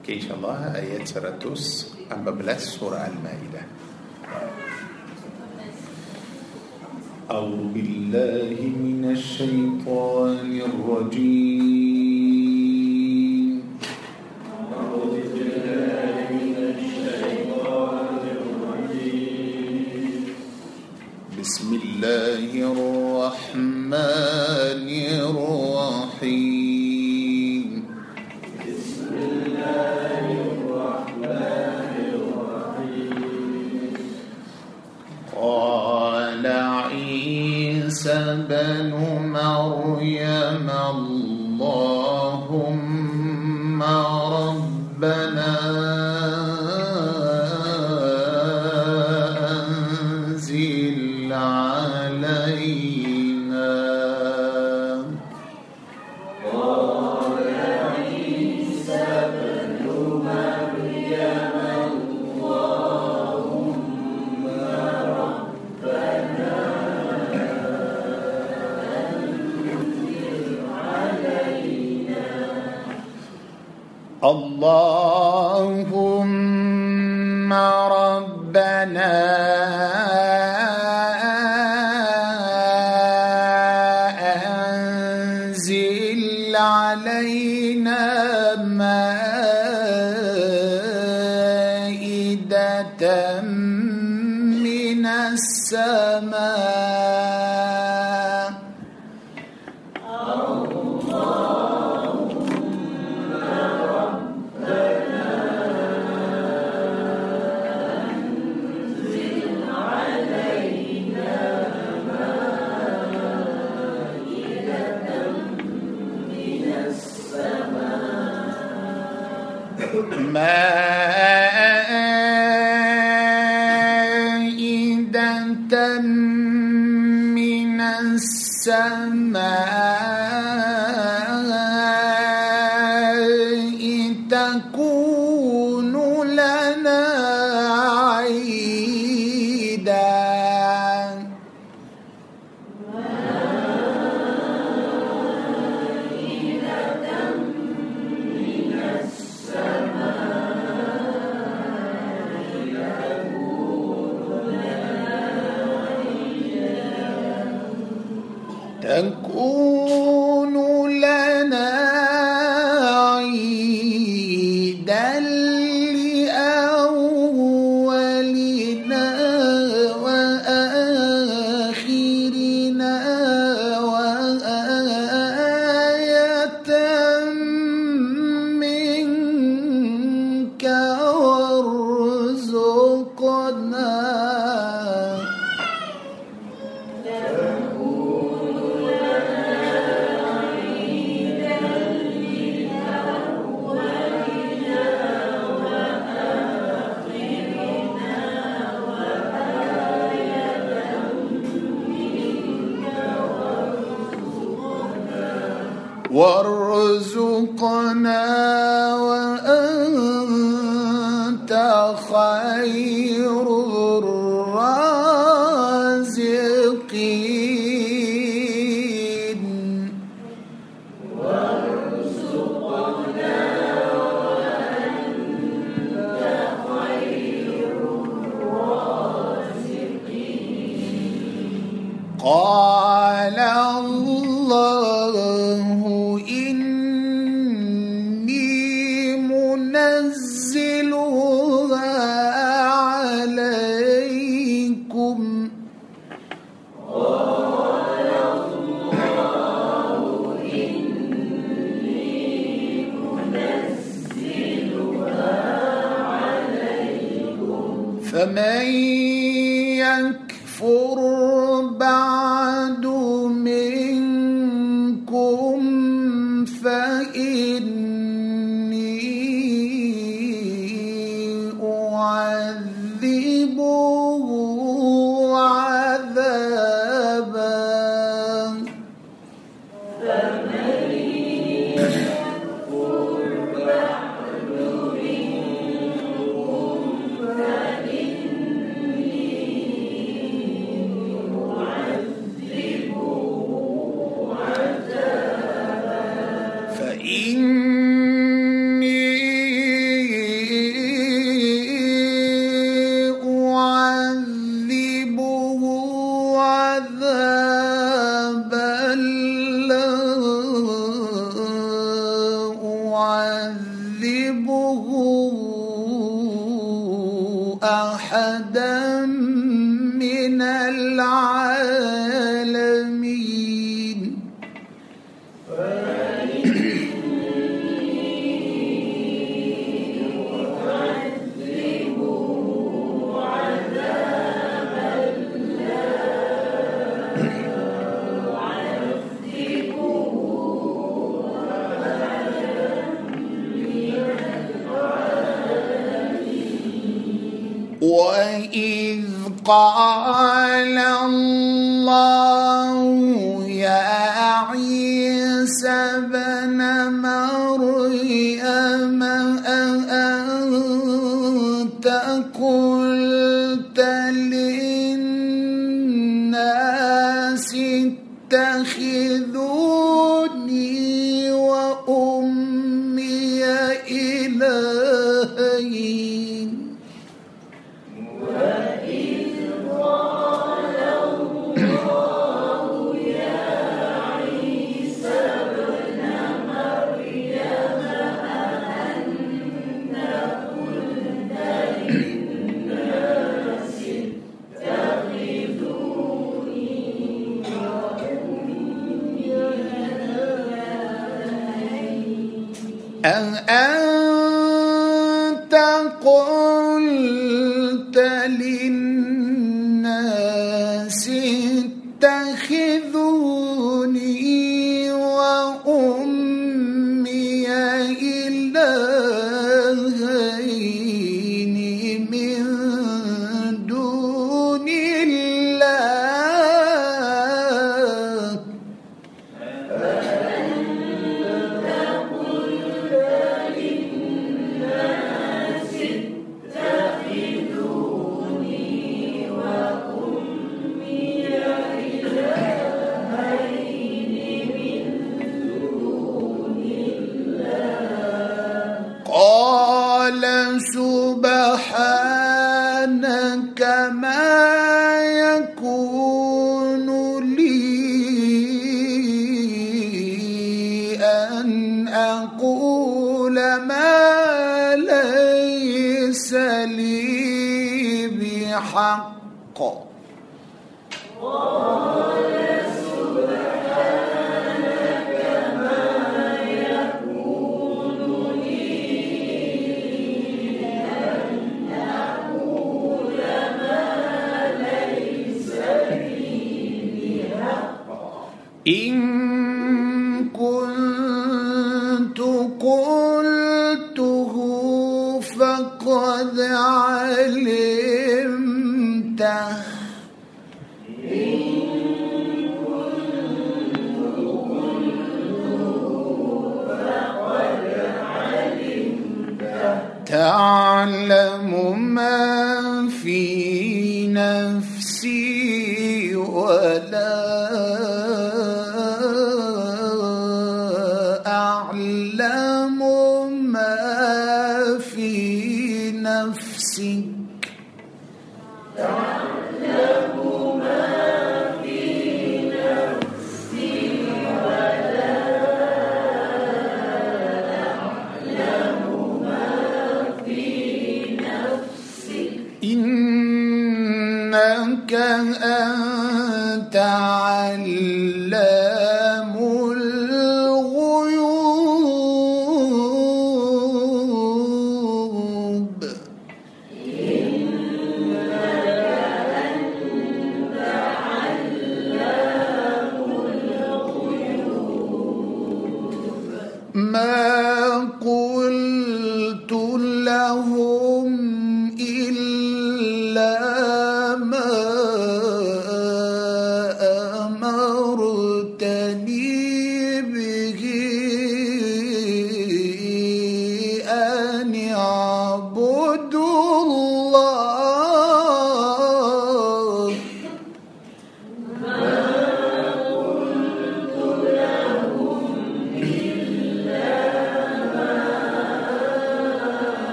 Oke okay, insyaAllah ayat 114 surah Al-Ma'idah أعوذ بالله من الشيطان الرجيم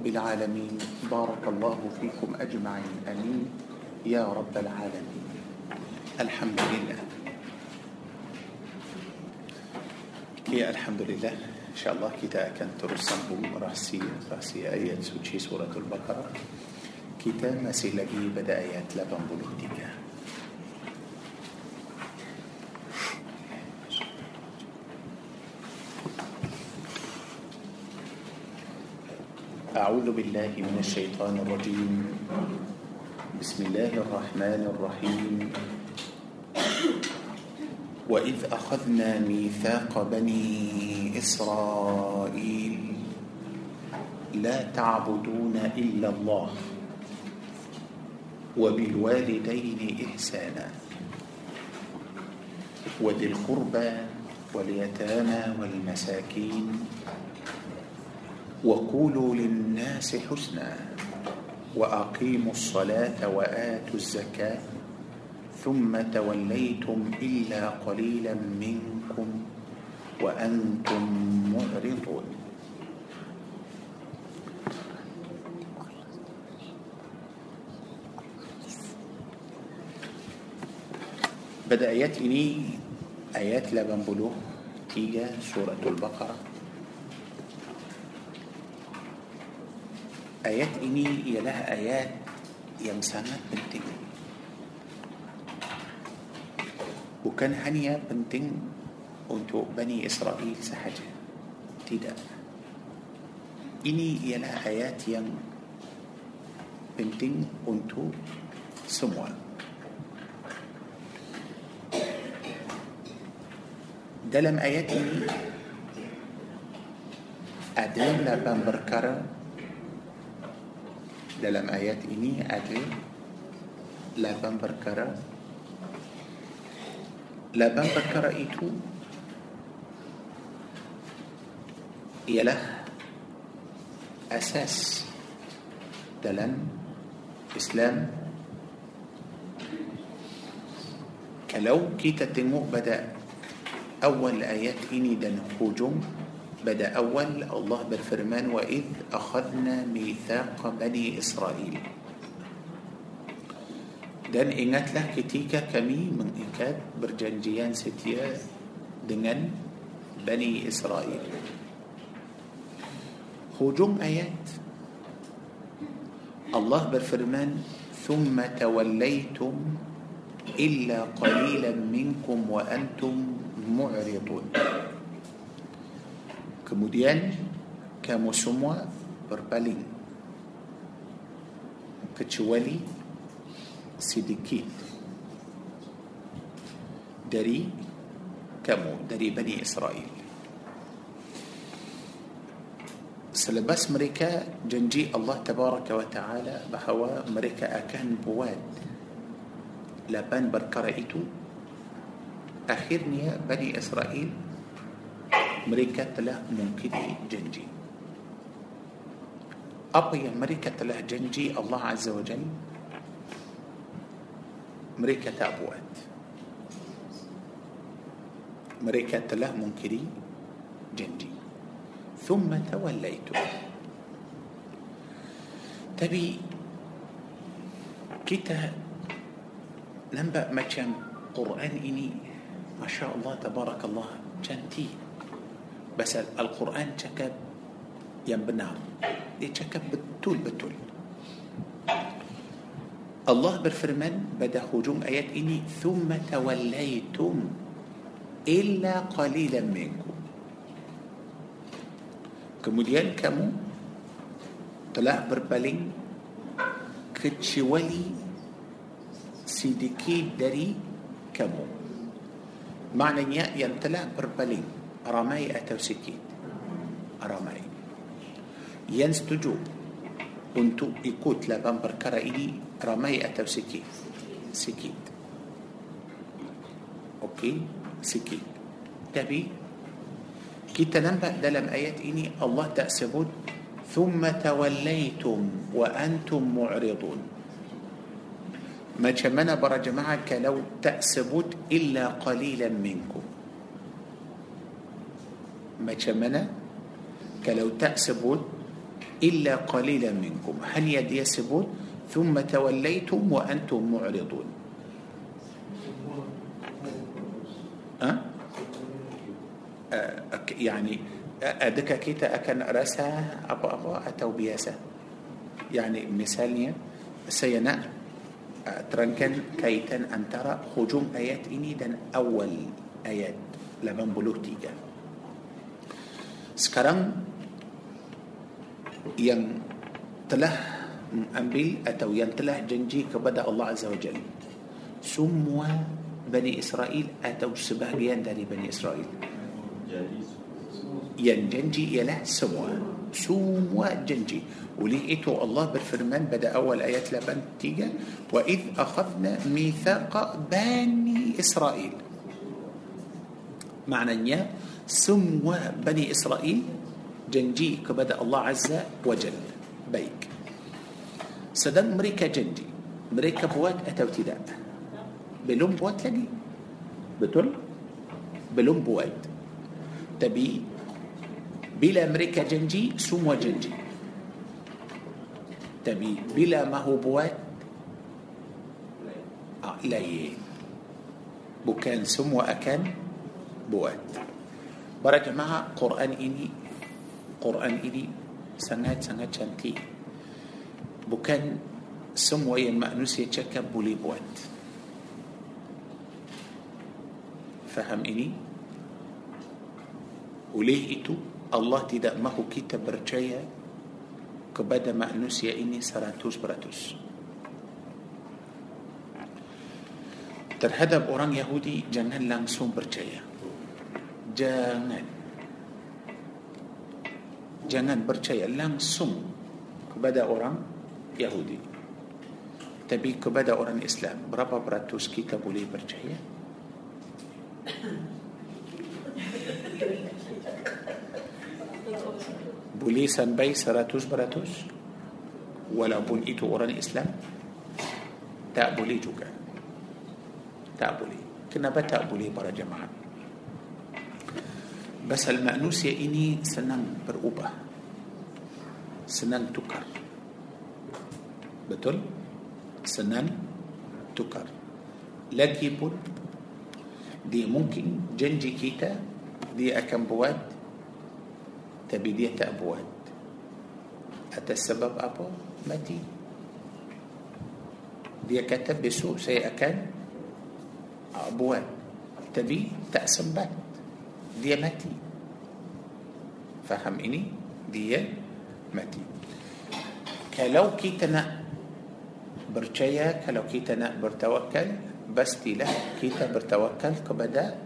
رب العالمين. بارك الله فيكم أجمعين. أمين. يا رب العالمين. الحمد لله. كي الحمد لله إن شاء الله كتاب كان ترسم رأسي رأسي آية سورة البقرة كتاب مسي لقي بدايات لبن بلوتيكا أعوذ بالله من الشيطان الرجيم. بسم الله الرحمن الرحيم. وإذ أخذنا ميثاق بني إسرائيل لا تعبدون إلا الله وبالوالدين إحسانا وذي القربى واليتامى والمساكين وقولوا للناس حسنا وأقيموا الصلاة وآتوا الزكاة ثم توليتم إلا قليلا منكم وأنتم معرضون. Pada ayat ini ayat 83 surah Al-Baqarah Ayat ini ialah ayat yang sangat penting. Bukan hanya penting untuk Bani Israel sahaja. Tidak. Ini ialah ayat yang penting untuk semua. Dalam ayat ini ada lapan perkara dalam ayat ini ada lapan perkara lapan perkara itu ialah asas dalam Islam kalau kita tengok pada awal ayat ini dan hujung pada awal Allah berfirman id akhadna mithaq bani Israel dan ingatlah ketika kami mengikat berjanjian setia dengan Bani Israel Hujung ayat Allah berfirman ثم توليتم إلا قليلا منكم وأنتم معرضون Kemudian kamu semua berpaling kecuali sedikit dari kamu dari Bani Israel. Selepas mereka janji Allah Tabaraka wa Ta'ala bahawa mereka akan buat lapan perkara itu akhirnya Bani Israel mereka telah mengikuti janji apa yang mereka telah janji Allah Azza wa Jalla mereka tak buat mereka telah mengkiri janji ثم توليتم tapi kita nampak macam Quran ini Masya Allah Tabarakallah cantik بس القرآن شكب ينبنام يشكب بالطول بالطول الله برفرمن بدا هجوم آيات إني ثم توليتم إلا قليلا منكم. كموليان كمو طلع بربالين كتشوالي سيدكي داري كمو. معنى يا طلع بربلين أرامي أتو ستين أرامي ينستجو أنتو إكوت لبن بركرة إلي أرامي أتو ستين ستين okey? ستين tapi? Kita nampak dalam ayat ini Allah tak sebut ثم توليتم وأنتم معرضون. Macam mana para jemaah kalau tak sebut إلا قليلا منكم. Macam mana kalau tak sebut إلا قليلا منكم. hanya sebut ثم توليتم وأنتم معرضون. أه؟ أه يعني أدك كيتا أكن رسا أبو أبو أتو بياسا يعني مثاليا سينا أه، ترنكن كيتا أن ترى هجوم آيات إني دن أول آيات لمن بلوتي جانب. Sekarang yang telah ambil atau yang telah janji kepada Allah Azza wa Jalla semua Bani Israel atau sebahagian dari Bani Israel yang janji ialah semua semua janji oleh itu Allah berfirman pada awal ayat 83 wa id akhadna mithaqa bani Israel maknanya سموا بني إسرائيل جنجي كبدا الله عز وجل. بيك. سدن مريكا جنجي مريكا بوات أتو تداء بلوم بوات لقي. بتل بلوم بوات. تبي. بلا مريكا جنجي سموا جنجي تبي. بلا ما هو بوات. آه لا بوكان سموا أكان بوات. Para jemaah Quran ini Quran ini sangat-sangat cantik. Bukan semua yang manusia cakap boleh buat. Faham ini? Oleh itu Allah tidak mahu kita percaya kepada manusia ini seratus peratus. Terhadap orang Yahudi jangan langsung percaya jangan. Jangan percaya langsung kepada orang Yahudi. Tapi kepada orang Islam. Berapa peratus kita boleh percaya? Boleh sampai seratus beratus walaupun itu orang Islam tak boleh juga. Tak boleh. Kenapa tak boleh para jemaah Pasal manusia ini senang berubah Senang tukar. Betul? Senang tukar. Lagipun Dia mungkin janji kita dia akan buat tapi dia tak buat. Atas sebab apa? Mati. Dia kata besok saya akan uh, buat. Tapi tak sempat dia mati faham ini dia mati kalau kita nak percaya kalau kita nak bertawakal pastilah kita bertawakal kepada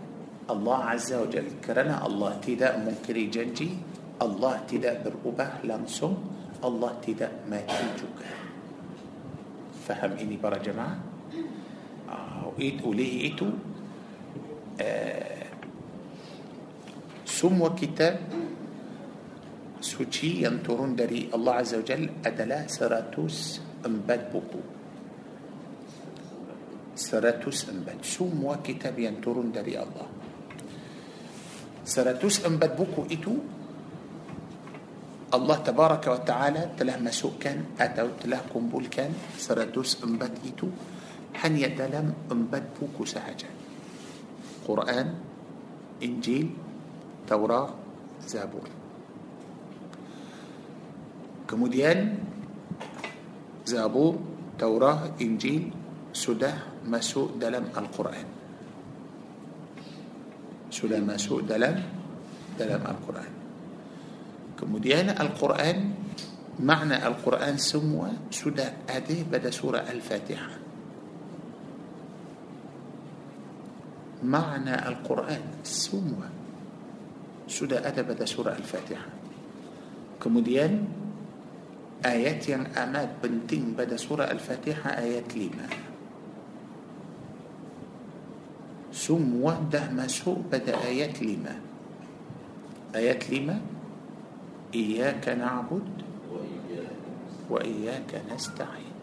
Allah Azza wa Jal kerana Allah tidak mungkiri janji Allah tidak berubah langsung Allah tidak mati juga faham ini para jemaah uh, oleh itu uh, semua kitab suci yang turun dari Allah Azza wa Jal adalah 104 buku 104 semua kitab yang turun dari Allah 104 buku itu Allah Tabaraka wa Ta'ala telah masukkan atau telah kumpulkan 104 itu hanya dalam empat buku sahaja Quran, Injil, توراة زابور. كموديان زابور توراة إنجيل سدى مسوء دلم القرآن. سدى مسوء دلم دلم القرآن. كموديان القرآن معنى القرآن سموا سدى أدي بدا سورة الفاتحة. معنى القرآن سموه sudah ada pada surah Al-Fatihah kemudian ayat yang amat penting pada surah Al-Fatihah ayat 5 semua dah masuk pada ayat 5 ayat 5 إياك نعبد وإياك نستعين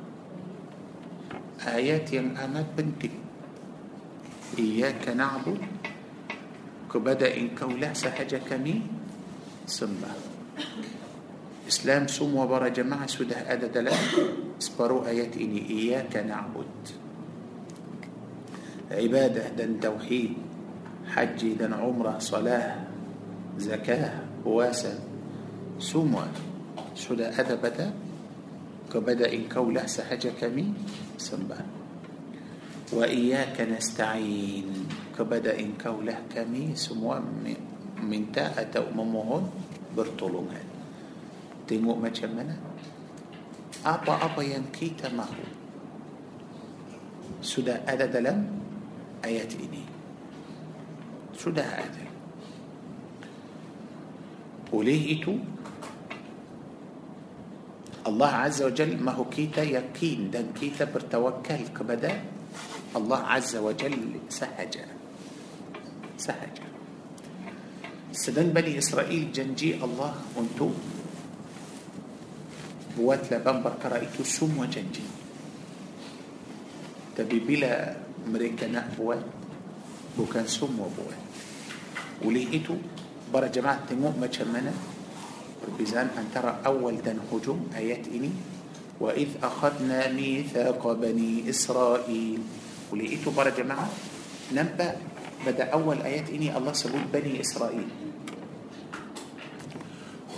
آيات yang amat penting إياك نعبد كبدا ان كولا سحج كمي سمبا إسلام سوم وبر جماعة سده ادد لا اسبروا ايات إني إياك نعبد. عبادة دن توحيد حج دن عمرة صلاة زكاة واسا سوم سده ادب كبدا ان كولا سحج كمي سمبا وإياك نستعين. Kepada engkau lah kami semua minta atau memohon bertolongan. Tengok macam mana? Apa-apa yang kita mahu sudah ada dalam ayat ini. Sudah ada. Oleh itu Allah Azza wa Jal mahu kita yakin dan kita bertawakal kepada Allah Azza wa Jal sahaja sahaja sedang Bani Israel janji Allah untuk buat lapan perkara itu semua janji. Tapi bila mereka buat bukan semua buat. Oleh itu para jemaah tahu macam mana bezaan antara awal dan hujung ayat ini. وإذ أخذنا ميثاق بني إسرائيل. Oleh itu para jemaah nampak pada awal ayat ini Allah sebut Bani Israel.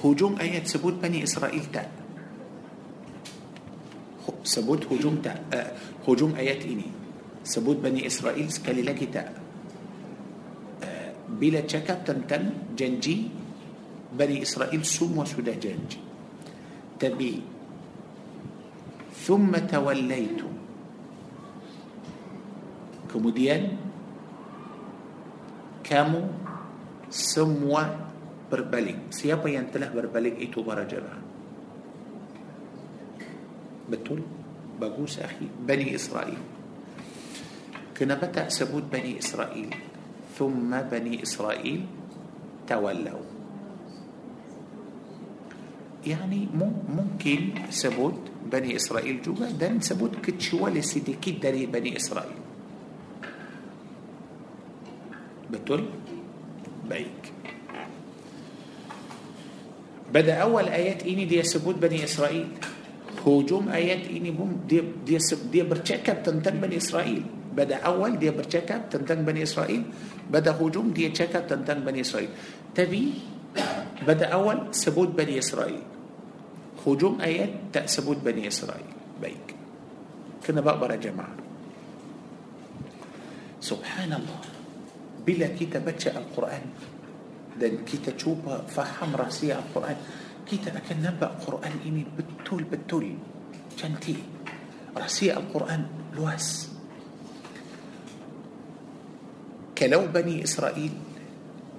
Hujung ayat sebut Bani Israel tak? Sebut hujung tak? Ah, hujung ayat ini sebut Bani Israel sekali lagi tak. آه بلا تشكا تمتم جنجي. بني إسرائيل سوم وسودا جنجي. تبي. ثم توليتم. كمديان kamu semua berbalik siapa yang telah berbalik itu para jemaah betul bagus akhi Bani Israel kenapa tak sebut Bani Israel ثم بني إسرائيل تولوا يعني ممكن sebut Bani Israel juga dan sebut kecuali sedikit dari Bani Israel Betul. Baik, pada awal ayat ini disebut Bani Israel. Hujung ayat ini pun dia dia dia bercakap tentang Bani Israel. Pada awal dia bercakap tentang Bani Israel. Pada hujung dia cakap tentang Bani Israel. Tapi pada awal sebut Bani Israel. Hujung ayat tak sebut Bani Israel. Baik, kenapa para jemaah. سبحان الله. Bila kita القرآن. Dah kita cuba faham rahsia القرآن. كيتا أكن نبأ قرآن إني بتول بتول. شنتي رسيع القرآن لواس. كلو بني إسرائيل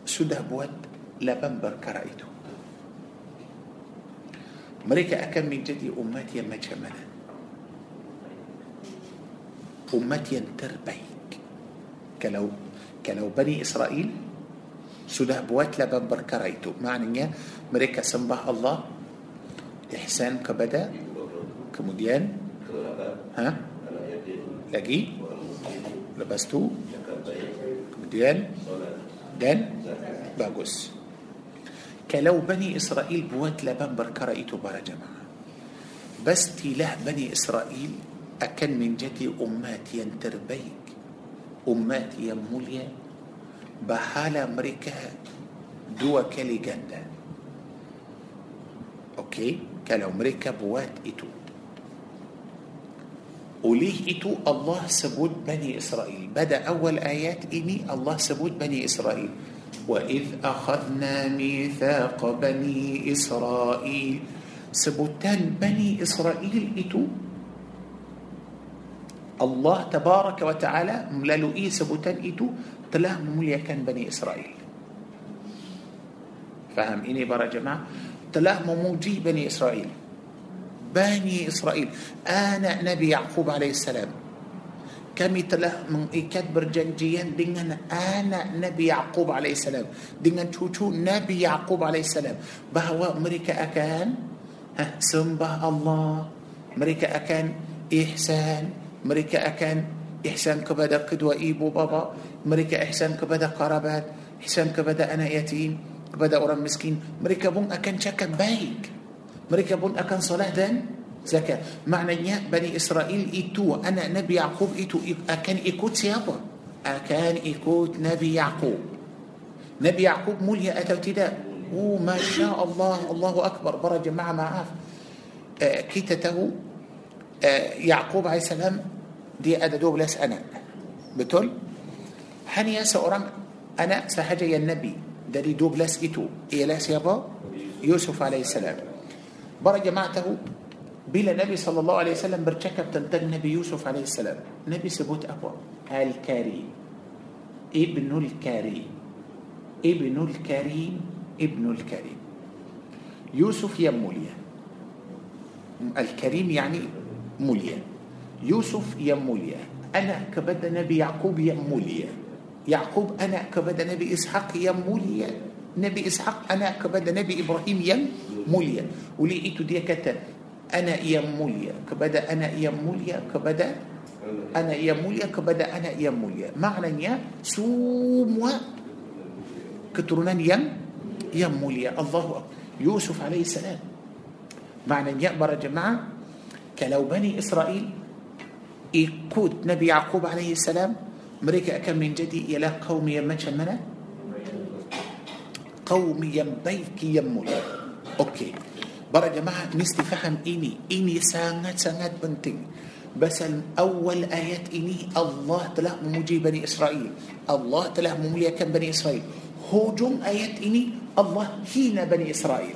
سده بود لبن بركرائته مريكا أكم من جدي أمتي ما جمنا أمتي تربيك. كلو kalau Bani Israel sudah buat lapan perkara itu maknanya mereka sembah Allah ihsan kepada kemudian ha lagi lepas tu kemudian dan bagus kalau Bani Israel buat lapan perkara itu para jemaah pastilah Bani Israel akan menjadi umat yang terbaik umat yang mulia bahala mereka dua kali ganda okey kalau mereka buat itu oleh itu Allah sebut Bani Israel pada awal ayat ini Allah sebut Bani Israel وإذ أخذنا ميثاق بني إسرائيل sebutan Bani Israel itu Allah tabaraka wa ta'ala melalui sebutan itu telah memuliakan Bani Israel faham ini para jemaah telah memuji Bani Israel Bani Israel anak Nabi Yaqub alaihissalam kami telah mengikat berjanjian dengan anak Nabi Yaqub alaihissalam dengan cucu Nabi Yaqub alaihissalam bahawa mereka akan ha, sembah Allah mereka akan ihsan mereka akan ihsan kepada kedua ibu bapa mereka, ihsan kepada kerabat, ihsan kepada anak yatim, kepada orang miskin. Mereka pun akan cakap baik. Mereka pun akan solat dan. Zakat. Maknanya Bani Israel itu anak Nabi Yaqub itu akan ikut siapa. Akan ikut Nabi Yaqub. نبي يعقوب مولي أتو تدا وما شاء الله الله أكبر. برا جماعة معاف. آه، كيتته آه، يعقوب عليه السلام دي أددو بلاس أنا. بتول هني ياسا أرام أنا سحجة يا النبي. دلي دوبلاس إتو. إيلاس يابا يوسف عليه السلام. برا جماعته بلا نبي صلى الله عليه وسلم برشكب تنتج نبي يوسف عليه السلام. نبي سبوت أبو الكريم ابن الكريم ابن الكريم ابن الكريم يوسف يا موليا. الكريم يعني موليا. يوسف يا موليا أنا كبد نبي يعقوب يا موليا يعقوب أنا كبد نبي إسحاق يا موليا نبي إسحاق أنا كبد نبي إبراهيم يا موليا إيتو دي كتب أنا يا موليا كبد أنا يا موليا كبد أنا يا موليا كبد أنا يا موليا معنى يا سوموا كترونان يا يا موليا الله أكبر. يوسف عليه السلام. معنى يا برا جماعة كلو بني إسرائيل ikut Nabi Yaqub salam mereka akan menjadi ialah kaum yang macam mana kaum yang baik yang mulia okey Para jemaah mesti faham ini. Ini sangat-sangat penting. Pasal awal ayat ini Allah telah memuji Bani Israel. Allah telah memuliakan Bani Israel. Hujung ayat ini Allah hina Bani Israel.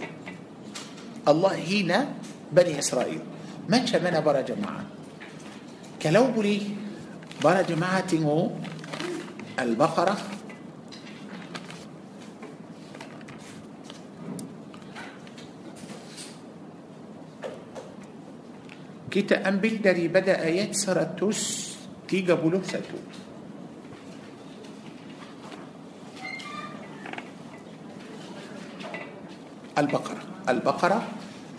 Allah hina Bani Israel. Macam mana para jemaah? كلوبري بارا جماعة تينغو البقرة. كتا أنبل داري بدأ آيات يتسر التوس تيجا ساتو البقرة البقرة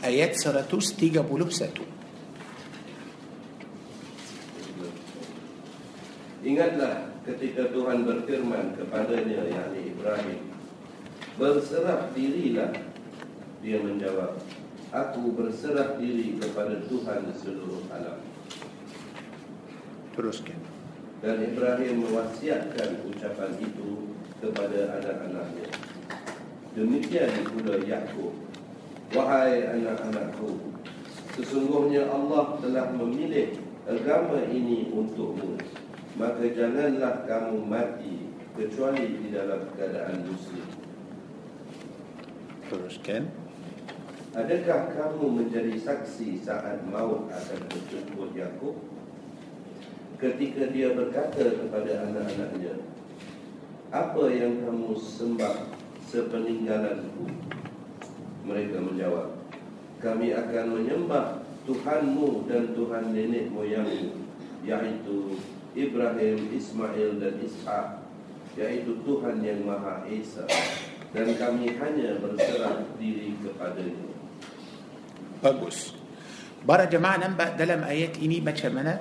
آيات سرطوس تيجا ساتو Ingatlah ketika Tuhan berfirman kepadanya yakni Ibrahim Berserah dirilah Dia menjawab Aku berserah diri kepada Tuhan seluruh alam. Teruskan. Dan Ibrahim mewasiatkan ucapan itu kepada anak-anaknya. Demikian pula Yakub. Wahai anak-anakku, sesungguhnya Allah telah memilih agama ini untukmu. Maka janganlah kamu mati kecuali di dalam keadaan muslim. Teruskan. Adakah kamu menjadi saksi saat maut akan menjemput Yakub? Ketika dia berkata kepada anak-anaknya, Apa yang kamu sembah sepeninggalanku? Mereka menjawab, Kami akan menyembah Tuhanmu dan Tuhan nenek moyangmu, yaitu Ibrahim, Ismail dan Ishak, yaitu Tuhan yang Maha Esa. Dan kami hanya berserah diri kepadanya. Bagus. Para jemaah nampak dalam ayat ini macam mana?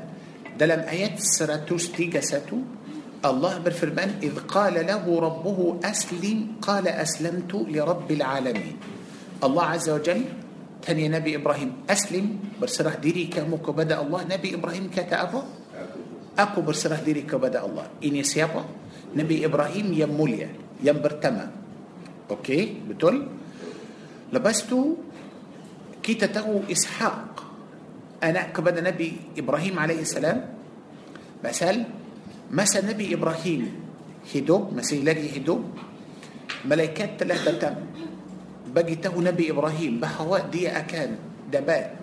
Dalam ayat 131 Allah berfirman إذ قال له ربه أسلم قال أسلمت لرب العالمين الله عز وجل tanya Nabi Ibrahim Aslim berserah diri kamu kepada Allah Nabi Ibrahim kata? Aku berserah diri kepada Allah Ini siapa? Nabi Ibrahim yang mulia Yang pertama Okey, betul? Lepas tu kita tahu Ishaq anak kepada Nabi Ibrahim alaihissalam pasal masa Nabi Ibrahim hidup masih lagi hidup malaikat telah datang bagi tahu Nabi Ibrahim bahawa dia akan dapat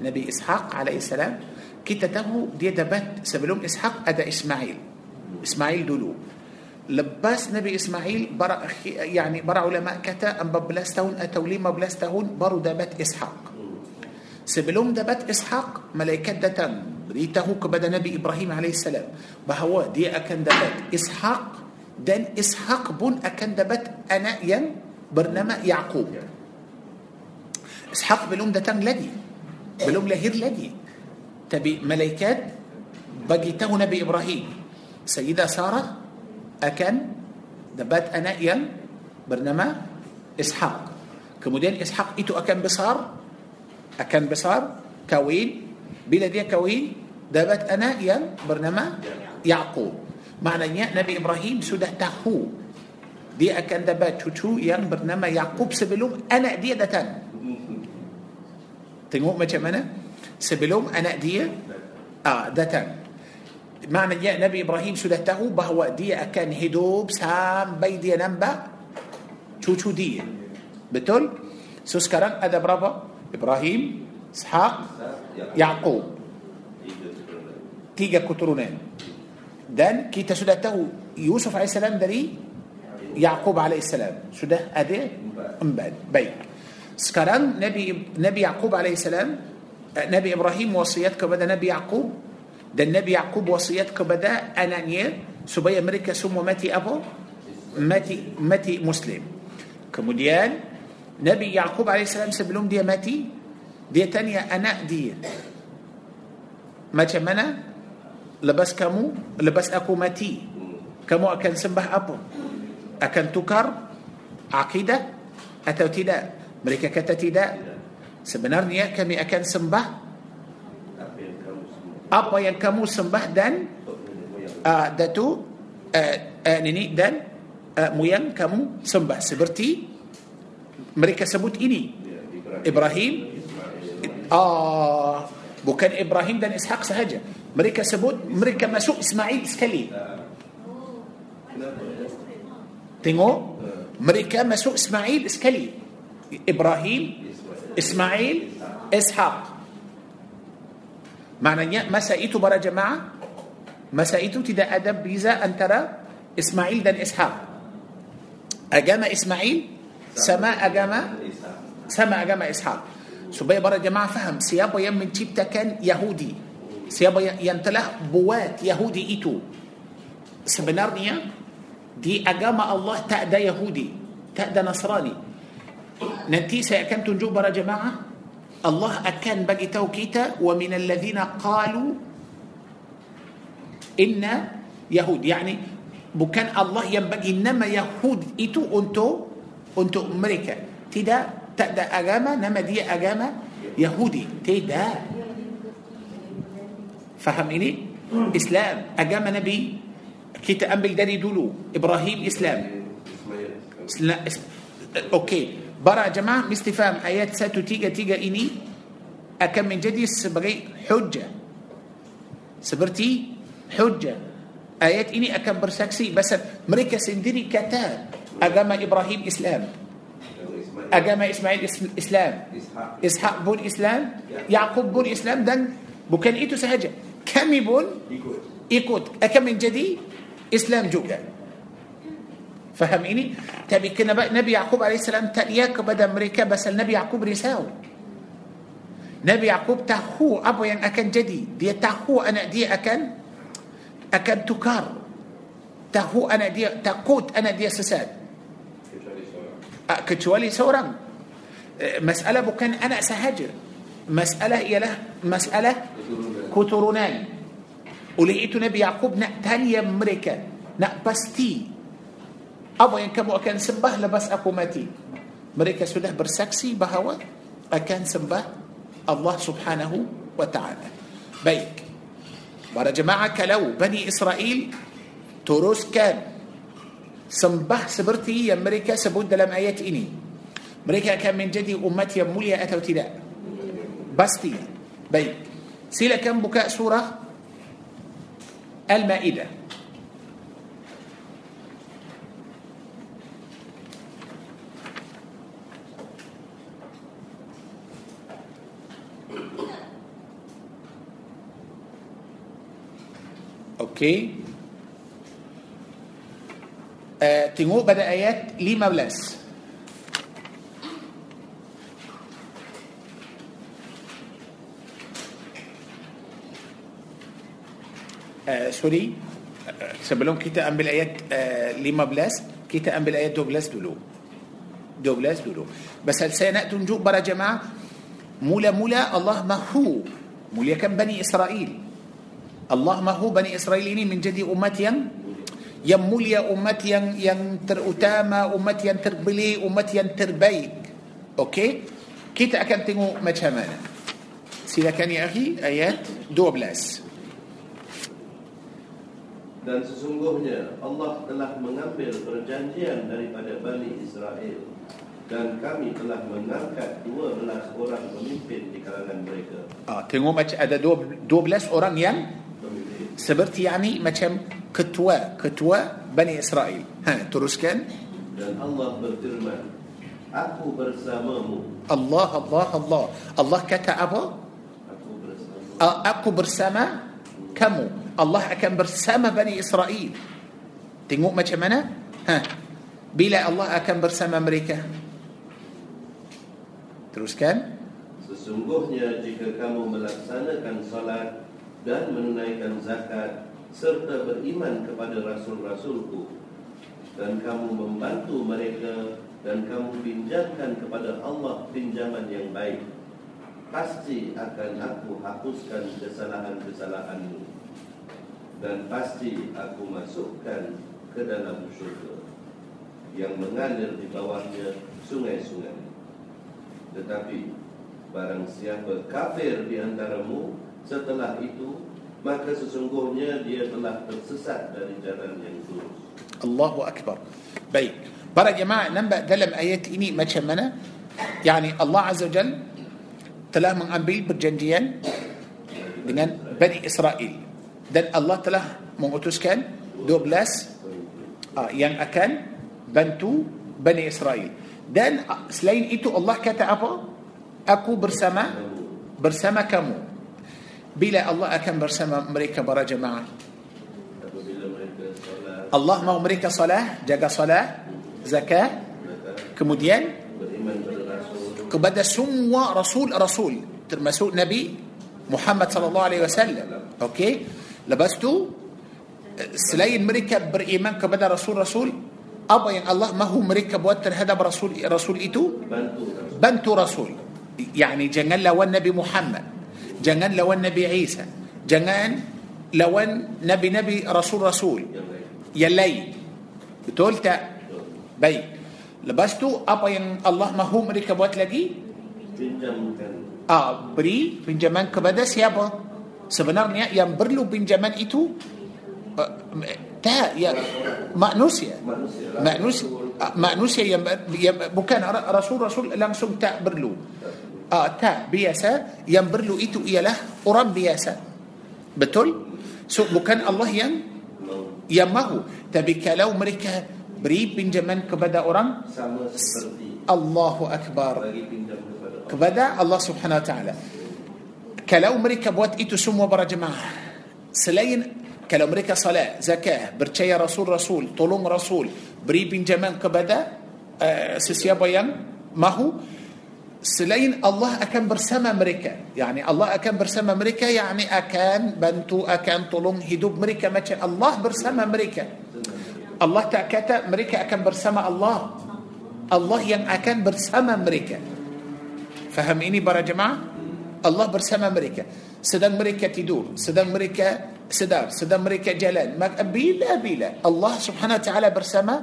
Nabi Ishaq alaihissalam kita tahu dia dapat sebelum Ishaq ada Ismail Ismail dulu lepas Nabi Ismail bara, yani para ulama kata 14 tahun atau 15 tahun baru dapat Ishaq Sebelum dapat Ishaq, malaikat datang beritahu kepada Nabi Ibrahim AS bahawa dia akan dapat Ishaq dan Ishaq pun akan dapat anak yang bernama Yaqub. Ishaq belum datang lagi. Belum lahir lagi. Tapi malaikat bagi tahu Nabi Ibrahim, Sayyidah Sarah akan dapat anak yang bernama Ishaq. Kemudian Ishaq itu akan besar akan besar kahwin. Bila dia kahwin dapat anak yang bernama Yaqub. معنى نبي إبراهيم سودة تهو. دي أكن دبات تتو يل برنما يعقوب سبلوم أنا دي دتان تنقوا ما جمانا؟ Sebelum anak dia ah, datang maknanya Nabi Ibrahim sudah tahu bahawa dia akan hidup sampai dia nampak cucu dia betul so sekarang ada berapa Ibrahim, Ishaq, Yaqub. Tiga keturunan. Dan kita sudah tahu Yusuf AS dari Yaqub AS. Sudah ada empat. Baik. Sekarang Nabi Nabi Yaqub AS, نبي إبراهيم وصيتك بدأ نبي يعقوب. ده النبي يعقوب وصيتك بدأ أنانيا سبي أمريكا سمو ماتي أبو؟ ماتي ماتي مسلم. كموديان نبي يعقوب عليه السلام سبلوم دي ماتي دي تانية أنا دي ما تمنى لبس كمو؟ لبس أكو ماتي كمو أكن سبه أبو. أكن تكر؟ عقيدة؟ أتوتي مريكا ملكة كتتي sebenarnya kami akan sembah apa yang kamu sembah dan uh, datu uh, uh, ini dan uh, muyang kamu sembah. Seperti mereka sebut ini. Ibrahim. Ah bukan Ibrahim dan Ishaq sahaja. Mereka sebut mereka masuk Ismail sekali. Tengok mereka masuk Ismail sekali. Ibrahim إسماعيل إسحاق. معنى ما سأيتوا برا جماعة؟ ما سأيتوا تدا أدب بيزا أن ترى إسماعيل دان إسحاق. أجام إسماعيل سما أجام سما أجام إسحاق. سبي برا جماعة فهم. سيابا يم من تيبتا كان يهودي. سيابا ينتله بوات يهودي إيتو. سبنارنيا دي أجام الله تأدى يهودي تأدى نصراني. Nanti saya akan tunjuk para jemaah Allah akan bagi tahu kita wa min alladhina qalu inna Yahud yani bukan Allah yang bagi nama Yahud itu untuk untuk mereka tidak tak ada agama nama dia agama Yahudi tidak faham ini Islam agama Nabi kita ambil dari dulu Ibrahim Islam Okey برا يا جماعة مستفهم آيات ساتو تيجا تيجا إني أكم من جدي سبري حجة. سبرتي حجة. آيات إني أكم برساكسي بس مريكا سندري كتاب اجاما إبراهيم إسلام. اجاما إسماعيل إسلام. إسحاق بون إسلام. يعقوب بون إسلام. دن بوكان إيتو سهجة. كم بون إيكوت. أكم من جدي إسلام جوجا فهميني تبي كنا نبي يعقوب عليه السلام تلياك بدا أمريكا بس النبي يعقوب رساو نبي يعقوب تهو أبو يعني أكن جدي. دي تهو أنا دي أكن أكن تكار. تهو أنا دي تقوت أنا دي سساد. آه، كتولي سورا آه، مسألة بكن أنا سهجر مسألة هي له مسألة كتروناي ولقيت نبي يعقوب نأتالي أمريكا. نأبستي. Apa yang kamu akan sembah lepas aku mati mereka sudah bersaksi bahawa akan sembah Allah subhanahu wa ta'ala baik para jemaah kalau Bani Israel teruskan sembah seperti yang mereka sebut dalam ayat ini mereka akan menjadi umat yang mulia atau tidak pasti baik silakan buka surah Al-Maidah Okey. Uh, tengok pada ayat 15. Uh, sorry. Uh, sebelum kita ambil ayat uh, 15, kita ambil ayat 12 dulu. 12 dulu. Pasal saya nak tunjuk para jemaah mula-mula Allah mahu muliakan Bani Israel. Allah mahu Bani Israel ini menjadi umat yang yang mulia, umat yang yang terutama, umat yang terbeli, umat yang terbaik. Okey? Kita akan tengok macam mana. Silakan ya akhi ayat 12. Dan sesungguhnya Allah telah mengambil perjanjian daripada Bani Israel dan kami telah mengangkat 12 orang pemimpin di kalangan mereka. Ah, tengok macam ada dua- 12 orang yang. Seperti yani macam ketua ketua Bani Israel. Ha, teruskan. Dan Allah berfirman, Aku bersamamu. Allah Allah Allah. Allah kata apa? Aku bersamamu. Ah, Aku bersama kamu. Allah akan bersama Bani Israel. Tengok macam mana? Ha. Bila Allah akan bersama mereka? Teruskan. Sesungguhnya jika kamu melaksanakan salat dan menunaikan zakat serta beriman kepada rasul-rasulku. Dan kamu membantu mereka dan kamu pinjamkan kepada Allah pinjaman yang baik. Pasti akan aku hapuskan kesalahan-kesalahanmu. Dan pasti aku masukkan ke dalam syurga yang mengalir di bawahnya sungai-sungai. Tetapi barang siapa kafir di antaramu setelah itu maka sesungguhnya dia telah tersesat dari jalan yang lurus. Allahu Akbar. Baik. Para jemaah nampak dalam ayat ini macam mana? Yani Allah Azza wa telah mengambil perjanjian dengan Bani Israel dan Allah telah mengutuskan 12 uh, yang akan bantu Bani Israel dan uh, selain itu Allah kata apa aku bersama bersama kamu bila Allah akan bersama mereka para jemaah Allah mau mereka salah jaga salah zakat kemudian kepada Rasul semua rasul-rasul termasuk Nabi Muhammad sallallahu alaihi wasallam. Okey. Lepas tu eh, selain mereka beriman kepada rasul-rasul apa yang Allah mahu mereka buat terhadap rasul rasul itu Rasul. bantu rasul. Yani jangan lawan Nabi Muhammad. Jangan lawan Nabi Isa. Jangan lawan nabi-nabi rasul-rasul yang lain. Betul tak? Baik. Lepas tu apa yang Allah mahu mereka buat lagi? Pinjamkan Ah, beri pinjaman kepada siapa? sebenarnya yang perlu pinjaman itu uh, tak ya manusia Manusia manusia uh, yang, yang bukan ra- rasul-rasul langsung tak perlu uh, tak biasa yang perlu itu ialah orang biasa betul so bukan Allah yang yang mahu tapi kalau mereka beri pinjaman kepada orang Sama seperti Allahu Akbar kepada Allah Subhanahu Wa Taala. Kalau mereka buat itu semua para jemaah, selain kalau mereka salat, zakah, percaya Rasul-Rasul, tolong Rasul, beri pinjaman kepada uh, sesiapa yang mahu, selain Allah akan bersama mereka. Yani Allah akan bersama mereka, yani akan bantu, akan tolong hidup mereka macam Allah bersama mereka. Allah tak kata mereka akan bersama Allah. Allah yang akan bersama mereka. Faham ini para jemaah? Allah bersama mereka. Sedang mereka tidur, sedang mereka sedar, sedang mereka jalan. Maka bila-bila Allah subhanahu wa ta'ala bersama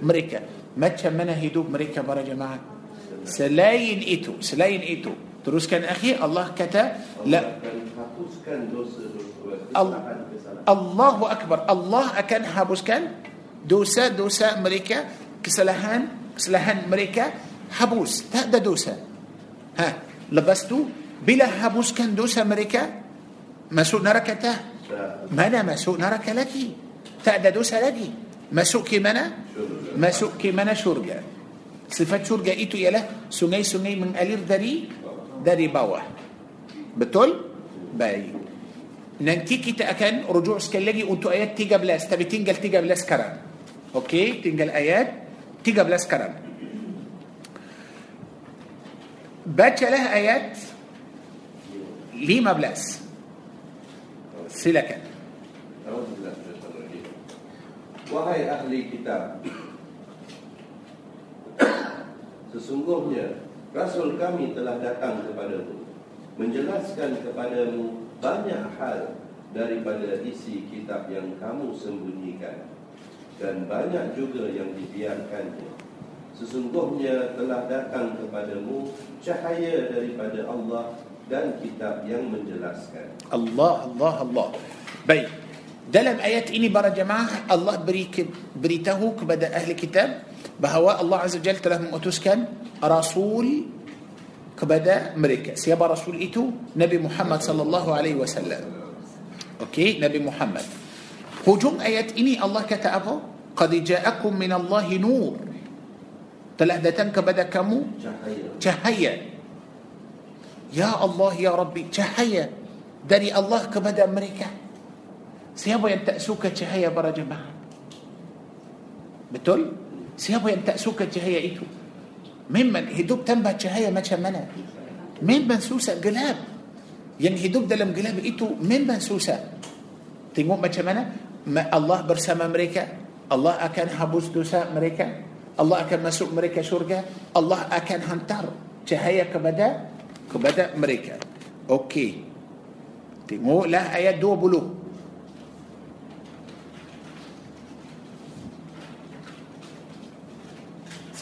mereka. Macam mana hidup mereka para jemaah? Selain itu, selain itu. Teruskan akhi, Allah kata, la. Allahu Akbar. Allah akan hapuskan dosa-dosa mereka, kesalahan kesalahan mereka hapus. Tak ada dosa. Ha, lepas tu bila hapuskan dosa mereka masuk neraka? Tak. Mana masuk neraka lagi? Tak ada dosa lagi. Masuk ke mana? Masuk ke mana syurga. Sifat syurga itu ialah sungai-sungai mengalir dari dari bawah. Betul? Baik. Nanti kita akan rujuk sekali lagi untuk ayat 13 tapi tinggal 13 sekarang. Okey, tinggal ayat 13 sekarang. Bacalah ayat 15. Silakan. Wahai ahli kitab Sesungguhnya Rasul kami telah datang kepadamu Menjelaskan kepadamu banyak hal Daripada isi kitab yang kamu sembunyikan Dan banyak juga yang dibiarkannya Sesungguhnya telah datang kepadamu Cahaya daripada Allah Dan kitab yang menjelaskan Allah, Allah, Allah. Baik. Dalam ayat ini para jemaah Allah beri beritahu kepada ahli kitab bahawa Allah عز وجل telah mengutuskan rasul kepada mereka. Siapa rasul itu? Nabi Muhammad صلى الله عليه وسلم. Okey? Nabi Muhammad. Hujung ayat ini Allah kata قد جاءكم من الله نور. Telah datang kepada kamu? Cahaya يا الله يا ربي cahaya dari Allah kepada mereka سيابا ينتأسوك جهية برا جماعة. betul Siapa yang tak suka cahaya itu? Memang hidup tanpa cahaya macam mana? Memang susah, gelap. Yang hidup dalam gelap itu memang susah. Tengok macam mana? Ma- Allah bersama mereka. Allah akan hapus dosa mereka. Allah akan masuk mereka syurga. Allah akan hantar cahaya kepada kepada mereka. Okey. Tengoklah ayat 20.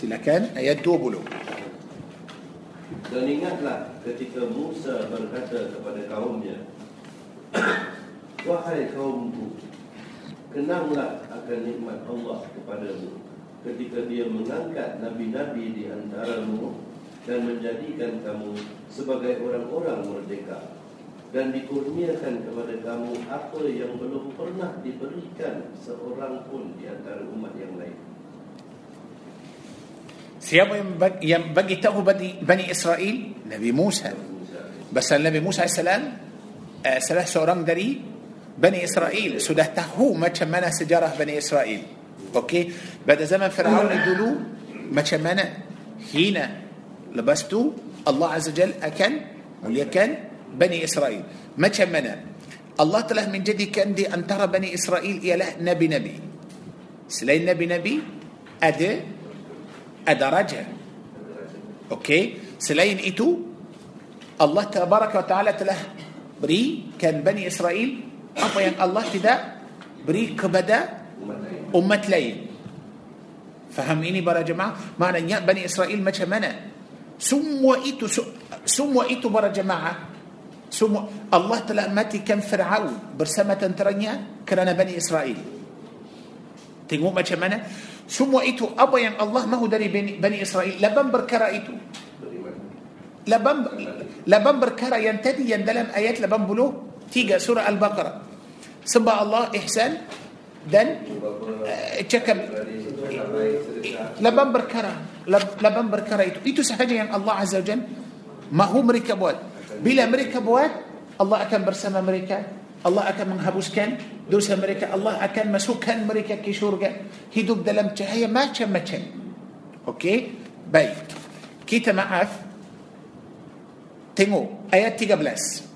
Silakan ayat 20. Dan ingatlah ketika Musa berkata kepada kaumnya Wahai kaumku Kenanglah akan nikmat Allah kepadamu Ketika dia mengangkat Nabi-Nabi di antaramu Dan menjadikan kamu sebagai orang-orang merdeka Dan dikurniakan kepada kamu Apa yang belum pernah diberikan Seorang pun di antara umat yang lain ثيابه ينبغي تاه بني إسرائيل؟ نبي موسى. بس النبي موسى عليه السلام آه، سلاح سورام دري بني إسرائيل. سودة تهو ما تشمنا سجارة بني إسرائيل. أوكي؟ بعد زمن فرعون يدلو ما تشمنا هنا. لبستو الله عز وجل اكن واللي بني إسرائيل. ما تشمنا. الله تله من جدي كان دي أن ترى بني إسرائيل يا له نبي نبي. سلاي نبي نبي أدي ada raja. Okey, selain itu Allah tabaraka wa taala telah berikan Bani Israel apa yang Allah tidak beri kepada umat lain. Faham ini para jemaah? Maknanya Bani Israel macam mana? Semua itu semua itu para jemaah semua Allah telah matikan Fir'aun bersama tenteranya kerana Bani Israel tengok macam mana semua itu apa yang Allah mahu dari Bani, Bani Israel laban perkara itu laban laban perkara yang tadi yang dalam ayat 83 surah Al-Baqarah sembah Allah ihsan dan uh, cakap laban perkara lab- laban perkara itu itu sahaja yang Allah Azza wa Jalla mahu mereka buat bila mereka buat Allah akan bersama mereka Allah akan menghapuskan dosa mereka. Allah akan masukkan mereka ke syurga. Hidup dalam cahaya macam-macam. Okey? Baik. Kita maaf. Tengok. Ayat 13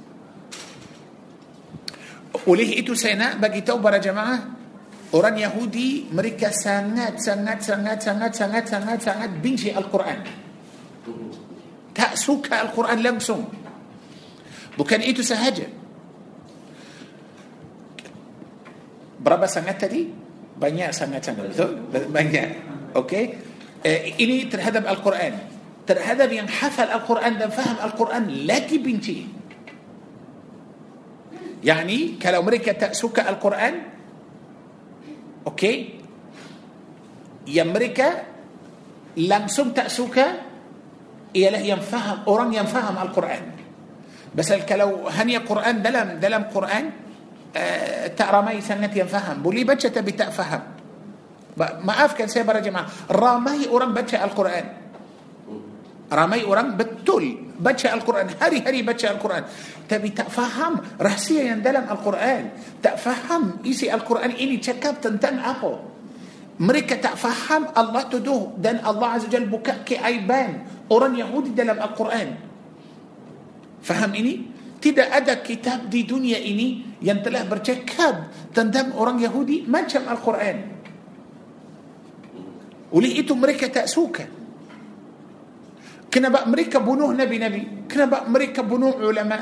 oleh itu saya nak bagi tahu para jemaah orang Yahudi mereka sangat sangat sangat sangat sangat sangat sangat benci Al-Quran. Tak suka Al-Quran langsung. Bukan itu sahaja berapa sangat tadi banyak sangat-sangat betul banyak okey eh, ini terhadap Al-Quran terhadap yang hafal Al-Quran dan faham Al-Quran lagi benci Yani kalau mereka tak suka Al-Quran Okey Yang mereka Langsung tak suka Ialah yang faham Orang yang faham Al-Quran Pasal kalau hanya Quran dalam dalam Quran uh, آه، تأرمي سنة ينفهم بولي بچة تبتا فهم. ما كان سيبرا جماعة. رامي أوران بچة القرآن. رامي أوران بتول بچة القرآن. هري هري بچة القرآن. تبي تفهم رحسية يندلم القرآن. تفهم إيسي القرآن إني تشكب تنتن أقو مريكا تفهم الله تدوه. دان الله عز وجل بكاكي أيبان أوران يهودي دلم القرآن. فهم إني؟ Tidak ada kitab di dunia ini yang telah bercakap tentang orang Yahudi macam Al-Quran. Oleh itu mereka tak suka. Kenapa mereka bunuh Nabi-Nabi? Kenapa mereka bunuh ulama?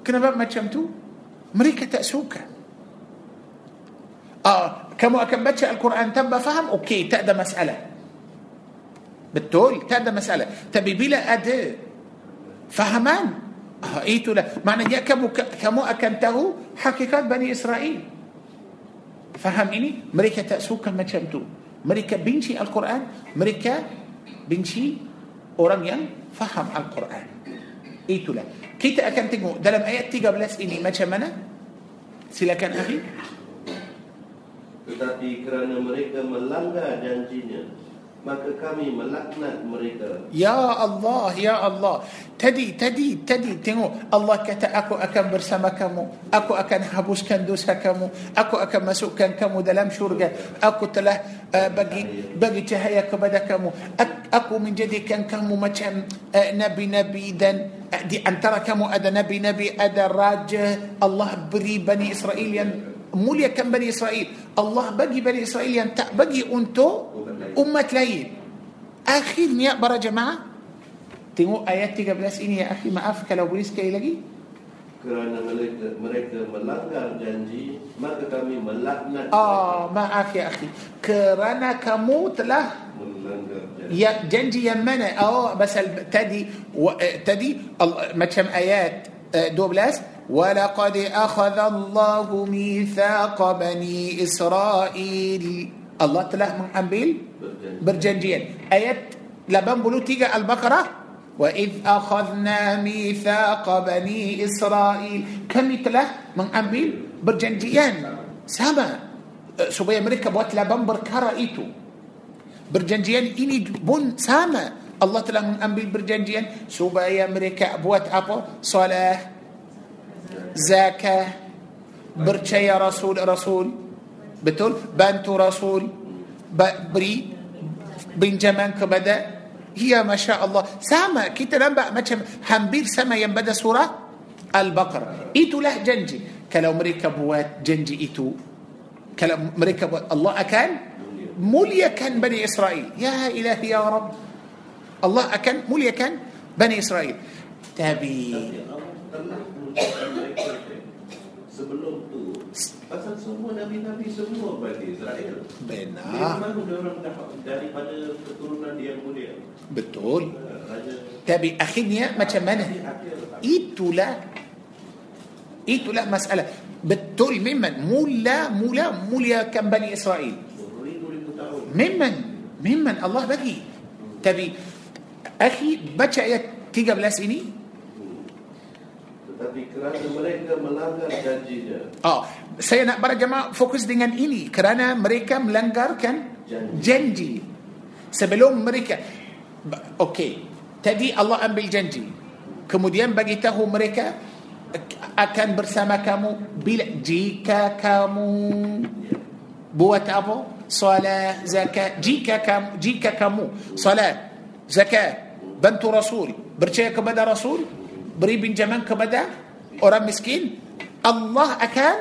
Kenapa macam tu? Mereka tak suka. Ah, kamu akan baca Al-Quran tanpa faham? Okey, tak ada masalah. Betul, tak ada masalah. Tapi bila ada fahaman ah, itulah. Maknanya kamu kamu akan tahu hakikat Bani Israel. Faham ini? Mereka tak suka macam tu. Mereka benci Al-Quran mereka benci orang yang faham Al-Quran. Itulah. Kita akan tengok dalam ayat 13 ini macam mana? Silakan akhi Tetapi kerana mereka melanggar janjinya Maka kami melaknat mereka Ya Allah, Ya Allah. Tadi, tadi, tadi tengok Allah kata aku akan bersama kamu. Aku akan hapuskan dosa kamu. Aku akan masukkan kamu dalam syurga. Aku telah uh, bagi bagi cahaya kepada kamu. Ak- Aku menjadikan kamu macam uh, nabi-nabi dan uh, di antara kamu ada nabi-nabi, ada raja. Allah beri Bani Israel yang muliakan Bani Israel. Allah bagi Bani Israel yang tak bagi untuk umat lain. Akhirnya para jemaah tengok ayat 13 ini ya akhi maaf kalau boleh sekali lagi. Kerana mereka, mereka melanggar janji Maka kami melaknat Ah maaf ya akhi kerana kamu telah Melanggar janji ya janji yang mana oh pasal tadi eh, tadi macam ayat eh, 12 ولقد أخذ الله ميثاق بني إسرائيل الله telah mengambil berjanji berjanjian ayat 83 Al-Baqarah وإذ أخذنا ميثاق بني إسرائيل kami telah mengambil berjanjian sama Eh, supaya mereka buat laban perkara itu berjanjian ini pun sama Allah telah mengambil berjanjian supaya mereka buat apa salah زاكا برشا يا رسول رسول. بتقول بانتو رسول بري بنجمانك بدا هي ما شاء الله. سامة كيت لنبا ما شاء هنبير سما ينبدأ سورة البقرة. إيتو له جنجي. كلو مريكا بوات جنجي إيتو. كلو مريكا بوات. الله أكان مولي كان بني إسرائيل. يا إلهي يا رب. الله أكان مولي كان بني إسرائيل. تابي Mereka Sebelum tu Pasal semua Nabi-Nabi semua Bani Israel. Benar. Memang orang dapat daripada keturunan dia yang mulia. Betul. Raja Tapi akhirnya macam mana? Itulah itulah masalah. Betul memang mula mula muliakan Bani Israel. Memang memang Allah bagi. Tapi akhi baca ayat 13 ini Tetapi kerana mereka melanggar janjinya oh saya nak para jemaah fokus dengan ini. Kerana mereka melanggarkan Janji. janji. Sebelum mereka okey. Tadi Allah ambil janji. Kemudian bagi tahu mereka akan bersama kamu bila jika kamu buat apa? Salat zakat. Jika kamu jika kamu salat zakat. Bantu rasul. Percaya kepada rasul beri pinjaman kepada orang miskin Allah akan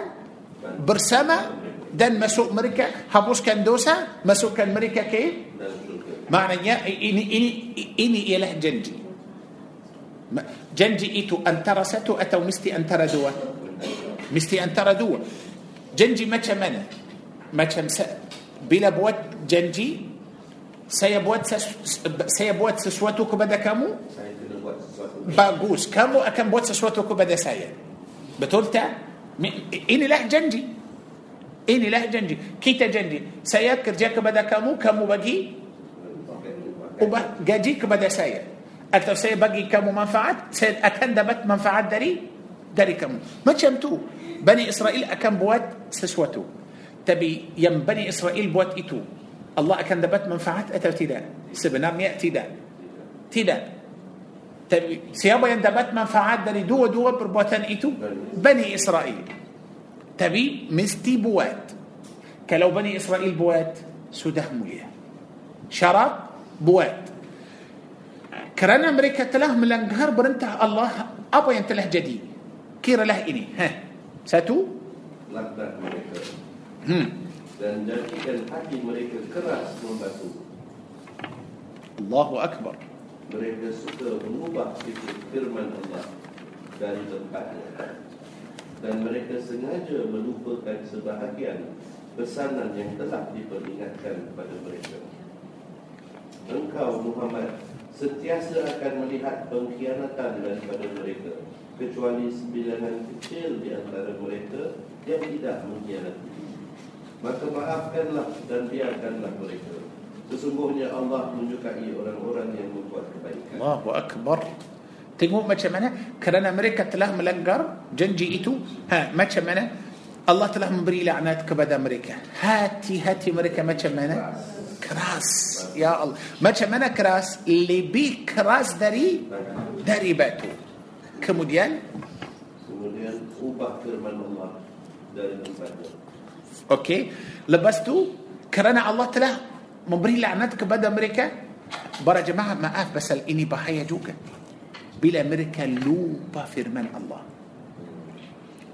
bersama dan masuk mereka hapuskan dosa masukkan mereka ke maknanya ini ini ini ialah janji janji itu antara satu atau mesti antara dua mesti antara dua janji macam mana macam bila buat janji saya buat saya buat sesuatu kepada kamu Saya kena buat sesuatu bagus kamu akan buat sesuatu kepada saya betul tak? inilah janji. inilah janji. kita janji saya kerja kepada kamu kamu bagi upah gaji kepada saya atau saya bagi kamu manfaat saya akan dapat manfaat dari? dari kamu macam itu بني إسرائيل akan buat sesuatu tapi yang بني إسرائيل buat itu. الله akan dapat manfaat atau tidak sebenarnya iaitu tidak tidak siapa yang dapat manfaat dari دو دو perbuatan itu بني إسرائيل. tapi mesti buat. kalau بني إسرائيل buat sudah mulia شراب buat. كران أمريكا تله ملنقهر برنتا الله أبا ينتله جديد. كير له إني. ها. ساتو؟ الله أكبر. Mereka suka mengubah sifat firman Allah dari tempatnya. Dan mereka sengaja melupakan sebahagian pesanan yang telah diperingatkan kepada mereka. Engkau Muhammad sentiasa akan melihat pengkhianatan daripada mereka kecuali sebilangan kecil di antara mereka yang tidak mengkhianati. Maka maafkanlah dan biarkanlah mereka. Sesungguhnya Allah menyukai orang-orang yang membuat kebaikan. Allahu Akbar. Tengok macam mana kerana mereka telah melanggar janji itu ha, macam mana Allah telah memberi laknat kepada mereka. Hati-hati mereka macam mana? Keras. Ya Allah. Macam mana keras? Lebih keras dari dari batu. Kemudian? Kemudian ubah firman Allah dari tempatnya. Okey. Lepas tu kerana Allah telah ممبري لعنت بدا أمريكا برا جماعة ما أف بس الإني بحية جوكا بلا أمريكا لوبا فرمان الله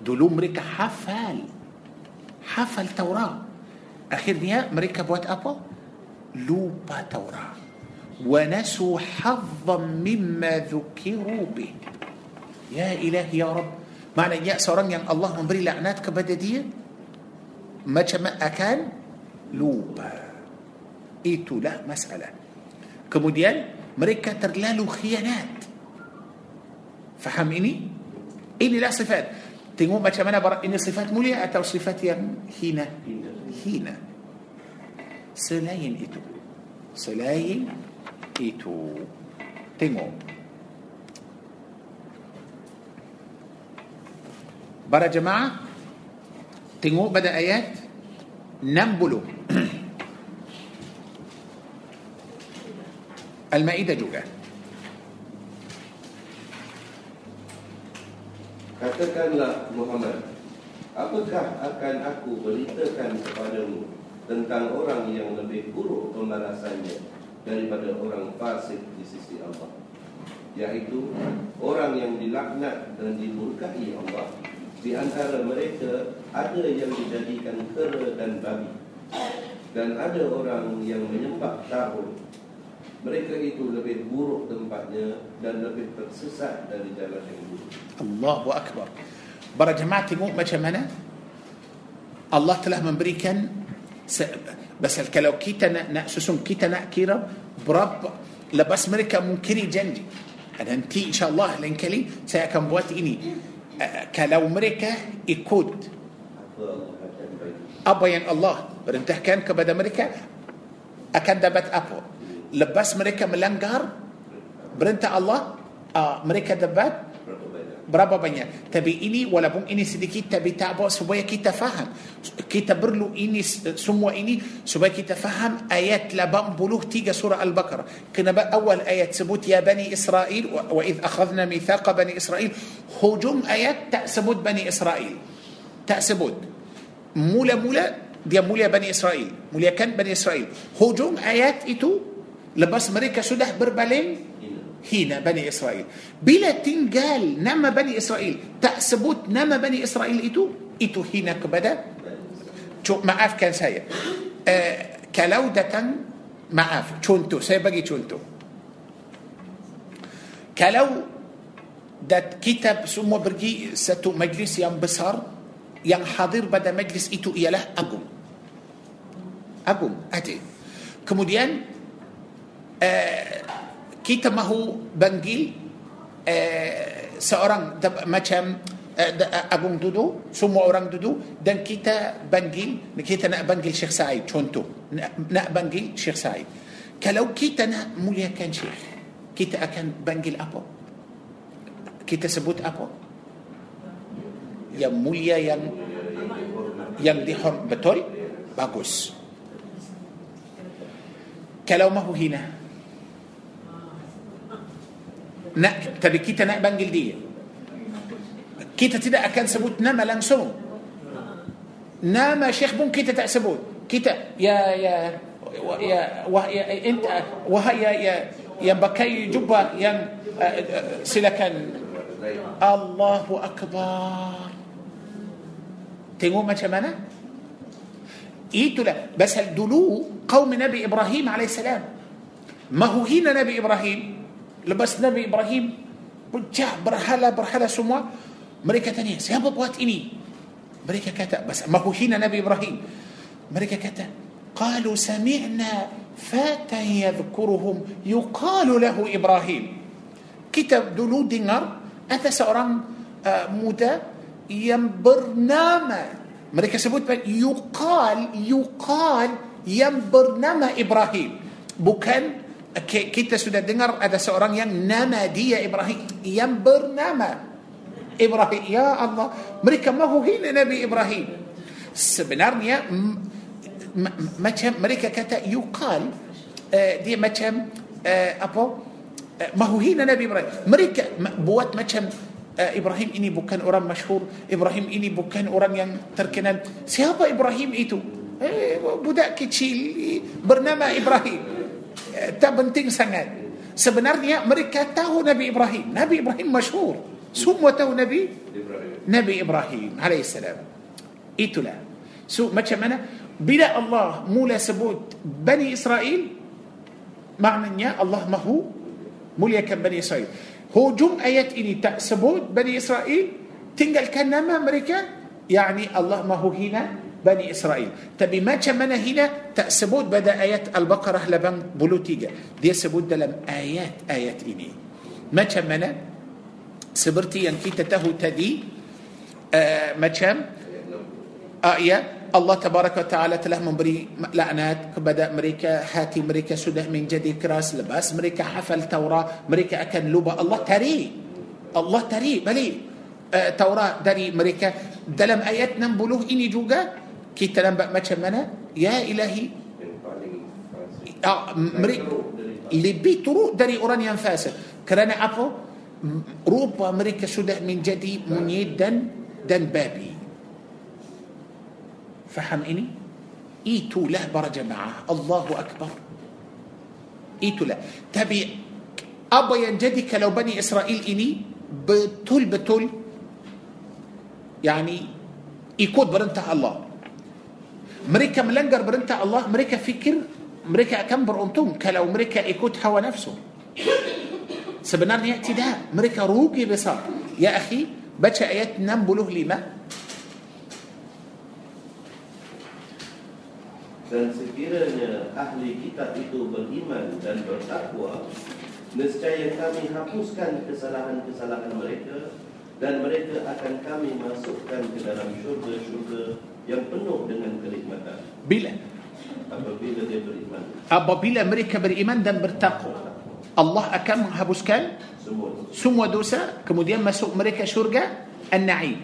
دولو أمريكا حفل حفل توراة أخير نيا أمريكا بوات أبو لوبا توراة ونسوا حظا مما ذكروا به. يا إله يا رب. معنى يا سوران يعني الله مبري لعنات كبددية ما كان لوبا itulah masalah kemudian mereka terlalu khianat faham ini inilah sifat tengok macam mana barak ini sifat mulia atau sifat yang hina hina selain itu selain itu tengok para jemaah tengok pada ayat 60 Al-Maidah juga Katakanlah Muhammad, apakah akan aku beritakan kepadamu tentang orang yang lebih buruk pembalasannya daripada orang fasik di sisi Allah? Yaitu orang yang dilaknat dan dimurkai Allah. Di antara mereka ada yang dijadikan kera dan babi. Dan ada orang yang menyembah tahun. Mereka itu lebih buruk tempatnya dan lebih tersesat dari jalan yang buruk. Allahu Akbar. Para jemaah tengok macam mana? Allah telah memberikan Pasal kalau kita nak, nak susun kita nak kira berapa lepas mereka mungkiri janji. Nanti insyaAllah lain kali saya akan buat ini. Uh, kalau mereka ikut Apa yang Allah perintahkan kepada mereka akan dapat apa lepas mereka melanggar perintah الله آه mereka dapat berapa banyak tapi ini pun belum ini sedikit tapi tak apa supaya kita faham kita perlu ini semua ini supaya kita faham ayat lapan puluh tiga سورة البقرة kerana awal ayat sebut يا بني إسرائيل وإذ أخذنا ميثاق بني إسرائيل هجوم آيات تأسبوت بني إسرائيل تأسبوت مولا مولا دي مولا بني إسرائيل مولا كان بني إسرائيل هجوم آيات إتو lepas mereka sudah berbaling hina Bani Israel. Bila tinggal nama Bani Israel, tak sebut nama Bani Israel itu, itu hina kepada Cuk, maafkan saya. Uh, kalau datang, maaf, contoh, saya bagi contoh. Kalau dat kita semua pergi satu majlis yang besar, yang hadir pada majlis itu ialah agung. Agung, ada. Kemudian, uh, kita mahu panggil uh, seorang macam uh, agung duduk semua orang duduk dan kita panggil kita nak panggil Syekh Said contoh nak, nak panggil Syekh Said kalau kita nak muliakan Syekh kita akan panggil apa kita sebut apa yang mulia yang yang dihormat betul bagus kalau mahu hina نأ تبكيتا نأ بنجل دي. كيتا تدا أكان سبوت نما لنسو نما شيخ بون كيتا تأسبوت كيتا يا يا يا يا انت وهيا يا يا بكي جبا يا سلكا الله أكبر. تنقول ما شمانا إيتو لا. بس الدلو قوم نبي إبراهيم عليه السلام. ما هو هنا نبي إبراهيم؟ Lepas Nabi Ibrahim pecah berhala-berhala semua mereka tanya siapa buat ini mereka kata bas mahu hina Nabi Ibrahim mereka kata qalu sami'na fatan yadhkuruhum yuqalu lahu Ibrahim kita dulu dengar ada seorang uh, muda yang bernama mereka sebut yuqal yuqal yang bernama Ibrahim bukan kita sudah dengar ada seorang yang nama dia Ibrahim. Yang bernama Ibrahim. Ya Allah mereka mahu hina Nabi Ibrahim. Sebenarnya macam mereka kata yuqal uh, dia macam uh, apa uh, mahu hina Nabi Ibrahim. Mereka buat macam Ibrahim ini bukan orang masyhur. Ibrahim ini bukan orang yang terkenal. Siapa Ibrahim itu? Eh, budak kecil bernama Ibrahim tak penting sangat. Sebenarnya mereka tahu Nabi Ibrahim. Nabi Ibrahim masyhur. Semua tahu Nabi. Nabi Ibrahim alaihissalam. Itulah. So macam mana? Bila Allah mula sebut Bani Israel, maknanya Allah mahu muliakan Bani Israel. Hujung ayat ini tak sebut Bani Israel, tinggalkan nama mereka, yakni Allah mahu hina بني إسرائيل. تبي ما كمنا هنا؟ تأسبود بدأ آيات البقرة لبن بلوتيجا disebut dalam ayat ayat ini. macam mana seperti yang kita tahu tadi. آه macam ayat الله تبارك وتعالى telah memberi laknat. pada mereka hati mereka sudah menjadi keras lepas. mereka hafal توراة. mereka akan lupa الله tarik. الله tarik. balik آه، توراة dari mereka dalam ayat enam puluh ini juga kita nampak macam mana ya ilahi ah, mereka lebih teruk dari orang yang fasik kerana apa rupa mereka sudah menjadi monyet dan dan babi faham ini itulah para jemaah Allahu Akbar itulah tapi apa yang jadi kalau Bani Israel ini betul-betul yani ikut perintah Allah mereka melanggar perintah Allah mereka fikir mereka akan beruntung kalau mereka ikut hawa nafsu. Sebenarnya tidak. Mereka rugi besar. Ya akhi baca ayat 65 Dan sekiranya ahli kitab itu beriman dan bertakwa Nescaya kami hapuskan kesalahan-kesalahan mereka dan mereka akan kami masukkan ke dalam syurga-syurga yang penuh dengan kenikmatan Bila? apabila dia beriman Apabila mereka beriman dan bertakwa Allah akan menghapuskan semua. semua dosa kemudian masuk mereka syurga An-Na'im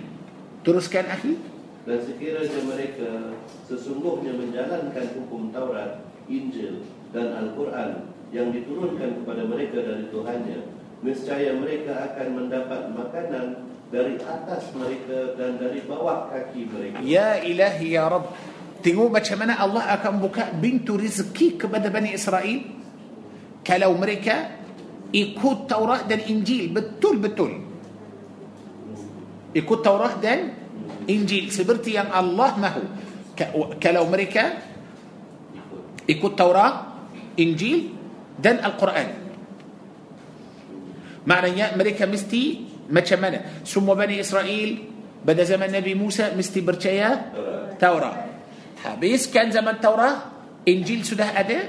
teruskan akhi Dan sekiranya mereka sesungguhnya menjalankan hukum Taurat, Injil dan Al-Quran yang diturunkan kepada mereka dari Tuhannya, nescaya mereka akan mendapat makanan mereka. Ya ilahi ya Rabb Tengok macam mana Allah akan buka pintu rezeki kepada Bani Israel Kalau mereka ikut Taurat dan Injil Betul-betul Ikut Taurat dan Injil Seperti yang Allah mahu Ka- Kalau mereka ikut Taurat, Injil dan Al-Quran Maknanya mereka mesti macam mana? Semua Bani Israel pada zaman Nabi Musa mesti percaya Taurat. Habiskan zaman Taurat Injil sudah ada.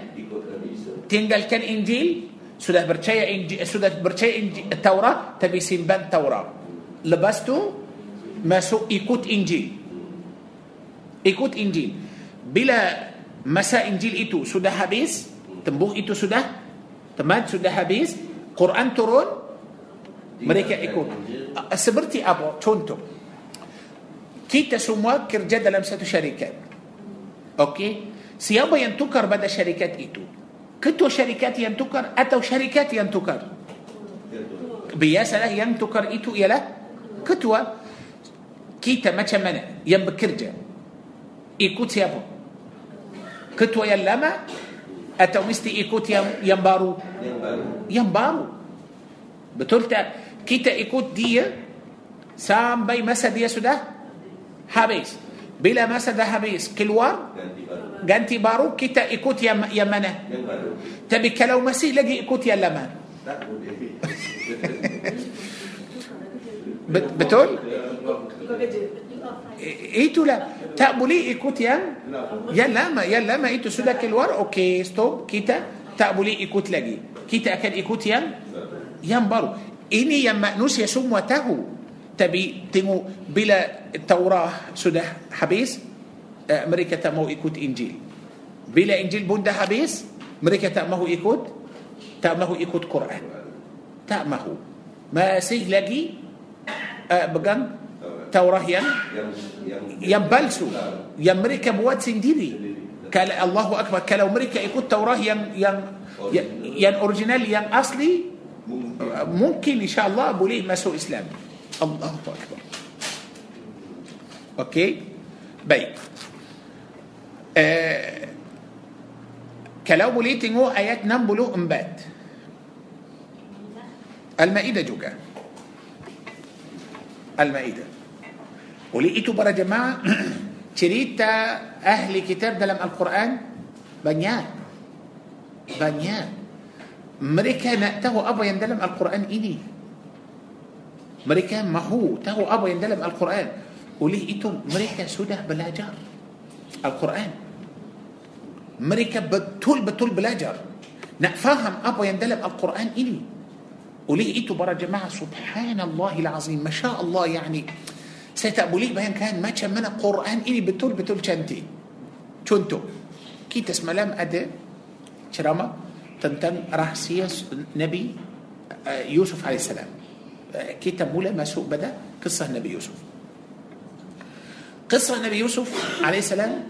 Tinggalkan Injil sudah percaya Injil, sudah percaya Injil, Taurat tapi simpan Taurat. Lepas tu masuk ikut Injil. Ikut Injil. Bila masa Injil itu sudah habis tembuh itu sudah teman sudah habis Quran turun mereka ikut Ah, seperti apa contoh kita semua kerja dalam satu syarikat okey siapa yang tukar pada syarikat itu ketua syarikat yang tukar atau syarikat yang tukar biasalah yang tukar itu ialah ketua kita macam mana yang bekerja ikut siapa ketua yang lama atau mesti ikut yang yang baru Yang baru. yang baru betul tak kita ikut dia sampai masa dia sudah habis bila masa dah habis keluar Ganti baru. ganti baru kita ikut yang yang mana Yang baru. tapi kalau masih lagi ikut yang lama betul itulah tak boleh ikut yang yang lama yang lama itu sudah keluar okey stop kita tak boleh ikut lagi kita akan ikut yang yang baru ini yang manusia semua tahu tapi tengok bila Taurah sudah habis eh, mereka tak mau ikut Injil bila Injil pun dah habis mereka tak mahu ikut tak mahu ikut Quran tak mahu masih lagi uh, pegang Taurah yang Yang yang yang palsu yang mereka buat sendiri kalau Allahu Akbar kalau mereka ikut Taurah yang yang, yang original yang asli ممكن إن شاء الله أبو ليه ما اسلام الله أكبر. أوكي؟ طيب. آه، بيت كلاو أبو ليه تنو آيات نمبلو امباد المائدة جوكا المائدة. ولقيتوا برا جماعة تريتا أهل كتاب ده القرآن؟ بنيان. بنيان. Mereka nak tahu apa yang dalam Al-Quran ini mereka mahu tahu apa yang dalam Al-Quran oleh itu mereka sudah belajar Al-Quran mereka betul-betul belajar nak faham apa yang dalam Al-Quran ini oleh itu para jemaah subhanallahil azim masya Allah yani saya tak boleh bayangkan macam mana Quran ini betul-betul cantik contoh kita semalam ada ceramah تنتن سياس نبي آه، يوسف عليه السلام. آه، كتاب مولا ما سوء بدأ قصة نبي يوسف. قصة نبي يوسف عليه السلام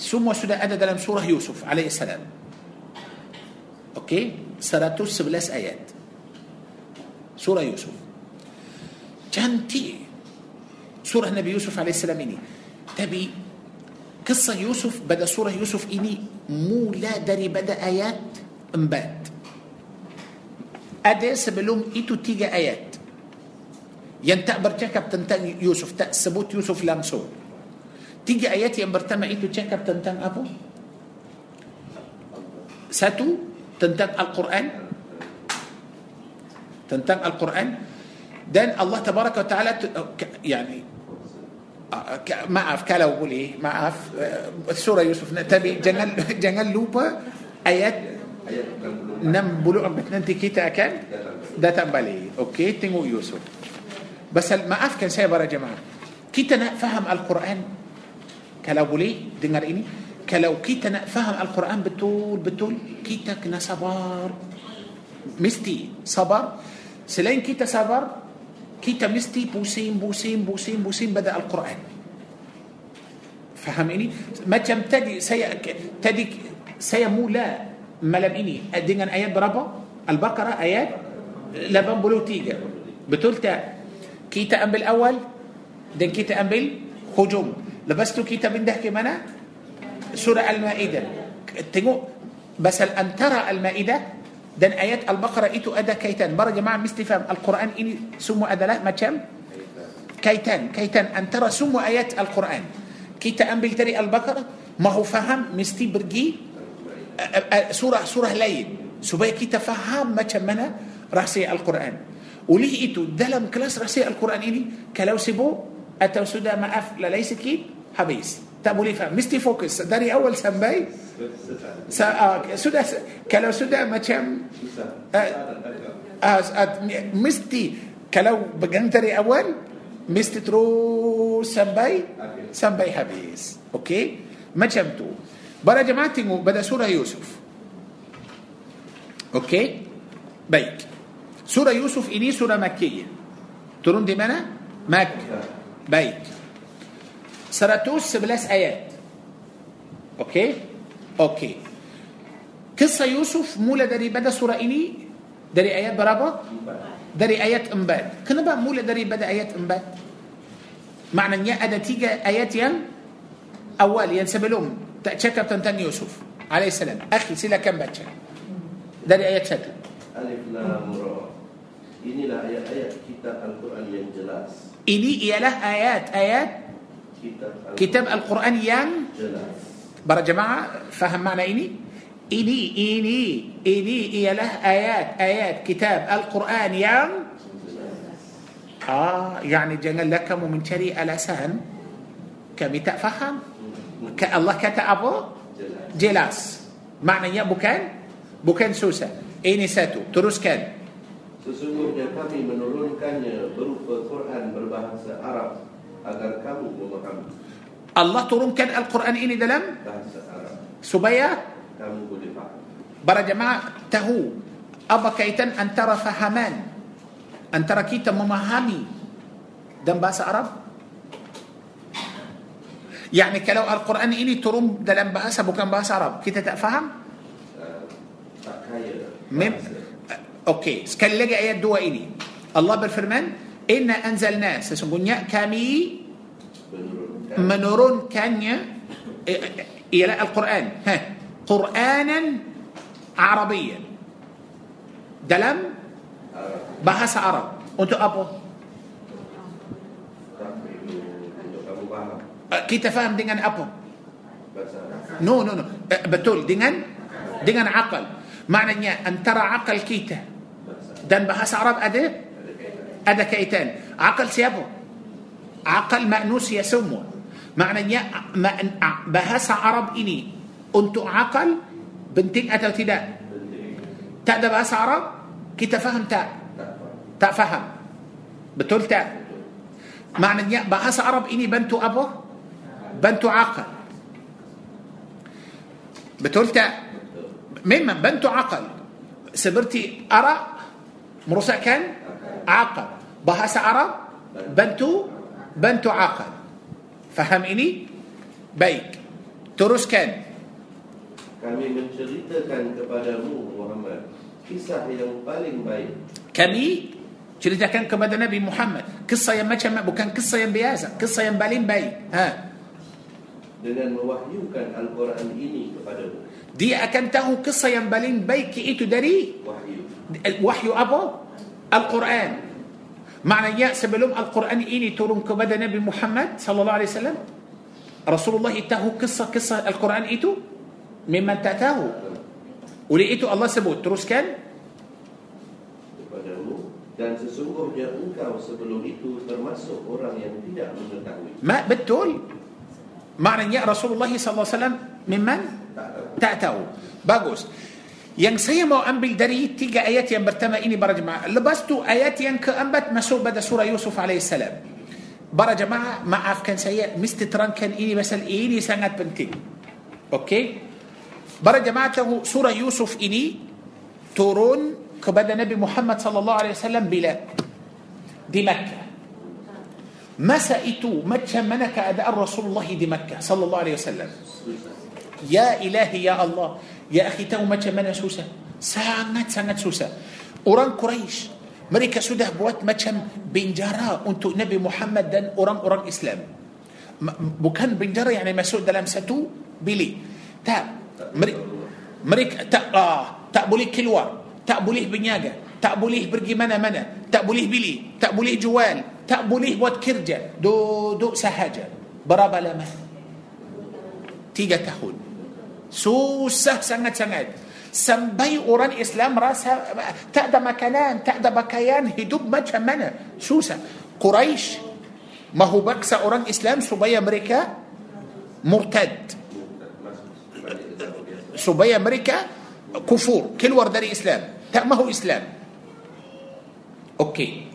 semua sudah ada dalam سورة يوسف عليه السلام. okey? seratus sebelas ayat. سورة يوسف. cantik سورة نبي يوسف عليه السلام ini. tapi قصة يوسف pada سورة يوسف ini mula dari pada ayat. Empat. Ada sebelum itu tiga ayat yang tak bercakap tentang Yusuf, tak sebut Yusuf langsung. Tiga ayat yang pertama itu cakap tentang apa? Satu tentang Al-Quran tentang Al-Quran dan Allah tabaraka wa taala yani maaf kalau boleh maaf surah Yusuf tapi jangan jangan lupa ayat نم بلوء بتنين تكيتا كان؟ ده تنبالي أوكي تنو يوسف. بس ما اف كان سايبر يا جماعة. كيتا فهم القرآن كلو بلي دينار إني. كلو كيتا فهم القرآن بتول بتول كيتا كنا صبار مستي صبر. سلين كيتا صبر كيتا مستي بوسين بوسين بوسين بوسين بدأ القرآن. فهم إني؟ ما تمتدي سيأتدي سيمو لا. Malam ini dengan ayat berapa? Al-Baqarah ayat 83. Betul tak? Kita ambil awal dan kita ambil hujung. Lepas tu kita pindah ke mana? Surah Al-Maidah. Tengok pasal antara Al-Maidah dan ayat Al-Baqarah itu ada kaitan. Para jemaah mesti faham Al-Quran ini semua adalah macam kaitan, kaitan antara semua ayat Al-Quran. Kita ambil dari Al-Baqarah, mahu faham mesti pergi uh, uh, surah-surah lain supaya kita faham macam mana rahsia Al-Quran. Oleh itu dalam kelas rahsia Al-Quran ini kalau sibuk atau sudah maaf lalai sikit habis. Tak boleh faham. Mesti fokus dari awal sampai sa, uh, sudah kalau sudah macam uh, uh, uh, mesti kalau pegang dari awal mesti terus sampai sampai habis. Okey? Macam tu. para jemaah pada سورة يوسف okey ayat سورة يوسف ini سورة مكية turun di mana مكة ayat seratus sebelas ayat okey okey قصة يوسف mula dari pada سورة ini dari ayat berapa dari ayat empat kenapa mula dari pada ayat empat معنى أن أدى تيجا آيات ين أول ينسب لهم tak cakap tentang Yusuf alaihissalam. Akhi silakan baca. Dari ayat 1. Alif Lam Ra. Inilah ayat-ayat kitab Al-Quran yang jelas. Ini ialah ayat-ayat Kitab Al-Quran kitab Al-Quran yang jelas. para jemaah faham makna ini? Ini ini ini ialah ayat-ayat kitab Al-Quran yang Ah, yani janganlah kamu mencari alasan kami tak faham. Allah kata apa? Jelas. Jelas. Maknanya bukan bukan susah. Ini satu. Teruskan. Sesungguhnya kami menurunkannya berupa Quran berbahasa Arab agar kamu memahami Allah turunkan Al-Quran ini dalam bahasa Arab. supaya Kamu boleh faham. para jemaah tahu apa kaitan antara fahaman antara kita memahami dan bahasa Arab يعني kalau القرآن ini turun dalam bahasa bukan bahasa Arab kita faham? مم okey. sekali lagi ayat dua ini الله berfirman إنا أنزلنا sesungguhnya kami menurunkan إلى القرآن. ها. قرآنا عربيا. دلم؟ بحث عرب. وانتو أبو Kita faham dengan apa? No, no, no. Eh, Betul dengan dengan akal. Maknanya antara akal kita dan bahasa Arab ada Ada kaitan. Akal siapa? Akal manusia semua. Maknanya bahasa Arab ini untuk akal penting atau tidak? Tak ada bahasa Arab, kita faham tak? Tak faham. Betul tak? Maknanya bahasa Arab ini bantu apa? Bantu akal. Betul tak? Memang bantu akal. Seperti arak merosakkan akal. Bahasa Arab bantu bantu akal. Faham ini? Baik. Teruskan. Kami menceritakan kepadamu Muhammad kisah yang paling baik Kami ceritakan kepada Nabi Muhammad kisah yang macam bukan kisah yang biasa, kisah yang paling baik. Ha. Dengan mewahyukan Al-Quran ini kepadamu. Dia akan tahu kisah yang paling baik itu dari Wahyu. wahyu apa? Al-Quran. Maknanya sebelum Al-Quran ini turun kepada Nabi Muhammad sallallahu alaihi wasallam, Rasulullah tahu kisah-kisah Al-Quran itu memang tak tahu. Oleh itu Allah sebut teruskan kepadamu dan sesungguhnya engkau sebelum itu termasuk orang yang tidak mengetahui ma betul. Maknanya Rasulullah wasallam memang tak tahu. Bagus. Yang saya mau ambil dari tiga ayat yang pertama ini para jemaah. Lepas tu ayat yang keempat masuk pada surah Yusuf alaihissalam. Para jemaah, maafkan saya, mesti terangkan ini pasal ini sangat penting. Okey? Para jemaah tahu surah Yusuf ini turun kepada Nabi Muhammad sallallahu alaihi wasallam bila di Makkah. macam mana keadaan رسول الله di مكة صلى الله عليه وسلم. يا إلهي يا الله. يا أخي tahu macam mana susah. sangat sangat susah. orang قريش. mereka sudah buat macam penjara. untuk نبي محمد dan orang orang Islam. bukan penjara يعني masuk dalam satu bilik tak mereka mereka tak آه تا بوليه كلوار. تا بوليه بنياجة tak boleh pergi mana-mana, tak boleh beli, tak boleh jual, tak boleh buat kerja, duduk sahaja. Berapa lama? Tiga tahun. Susah sangat-sangat. Sampai orang Islam rasa tak ada makanan, tak ada pakaian, hidup macam mana? Susah. Quraisy mahu baksa orang Islam supaya mereka murtad. Supaya mereka kufur, keluar dari Islam. Tak mahu Islam. Okey.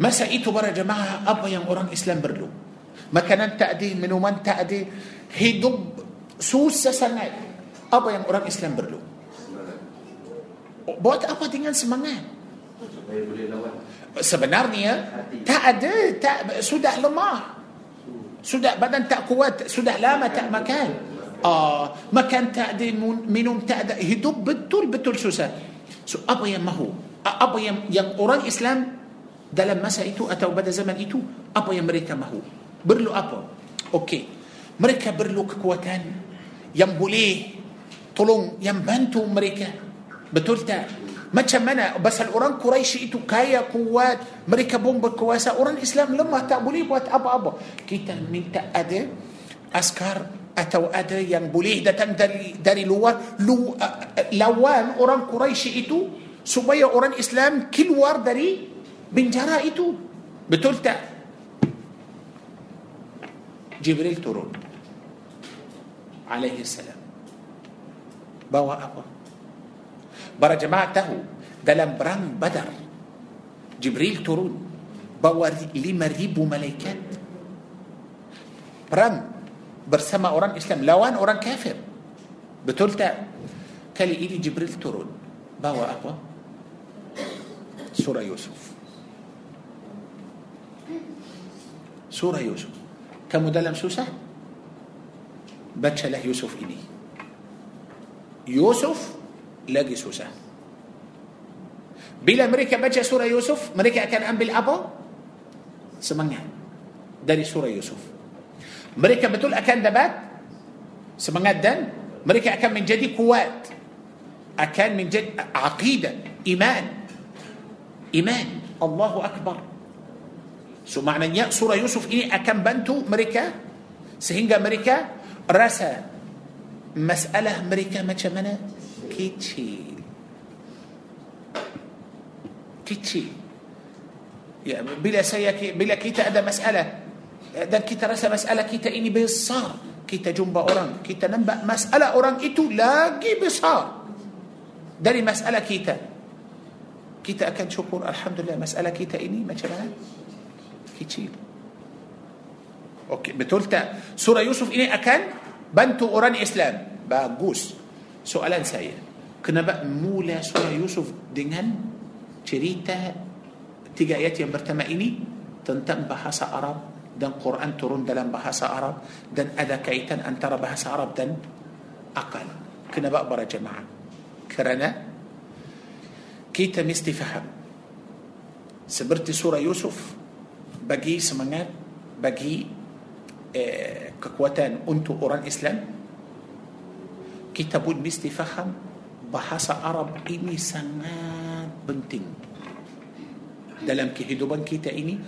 Masa itu para jemaah apa yang orang Islam perlu? Makanan tak ada, minuman tak ada, hidup susah sangat. Apa yang orang Islam perlu? Buat apa dengan semangat? Sebenarnya tak ada, tak sudah lemah. Sudah badan tak kuat, sudah lama tak makan. Ah, makan tak ada, minum tak ada, hidup betul-betul susah. So apa yang mahu? Apa yang yang orang Islam dalam masa itu atau pada zaman itu apa yang mereka mahu? Perlu apa? Okey. Mereka perlu kekuatan yang boleh tolong yang bantu mereka. Betul tak? Macam mana pasal orang Quraisy itu kaya kuat, mereka pun berkuasa. Orang Islam lemah tak boleh buat apa-apa. Kita minta ada askar atau ada yang boleh datang dari dari luar lu, uh, lawan orang Quraisy itu supaya orang Islam keluar dari penjara itu. Betul tak? Jibril turun. Alaihi salam. Bawa apa? Para jemaah tahu dalam perang Badar Jibril turun bawa lima ribu malaikat perang bersama orang Islam lawan orang kafir betul tak kali ini Jibril turun bawa apa سورة يوسف. سورة يوسف. كم دلم سوسة؟ بتشله يوسف إني يوسف لقي سوسة. بلا مريكا بتش سورة يوسف مريكا كان أم بالأبو؟ سمعنا. داري سورة يوسف. مريكا بتقول أكان دبات؟ سمعنا دن. مريكا أكان من جدي قوات. أكان من جدي عقيدة إيمان. إيمان. الله أكبر. so maknanya سورة يوسف ini akan bantu mereka sehingga mereka rasa masalah mereka macam mana kecil kecil يعني bila sikit bila kita ada masalah ada kita rasa masalah kita ini besar kita jumpa orang kita nampak masalah orang itu lagi besar dari masalah kita kita akan syukur alhamdulillah masalah kita ini macam mana kecil okey betul tak surah Yusuf ini akan bantu orang Islam bagus soalan saya kenapa mula surah Yusuf dengan cerita tiga ayat yang pertama ini tentang bahasa Arab dan Quran turun dalam bahasa Arab dan ada kaitan antara bahasa Arab dan akal. Kenapa para jemaah? Kerana kita mesti faham. Seperti surah Yusuf bagi semangat bagi eh, kekuatan untuk orang Islam kita pun mesti faham bahasa Arab ini sangat penting. Dalam kehidupan kita ini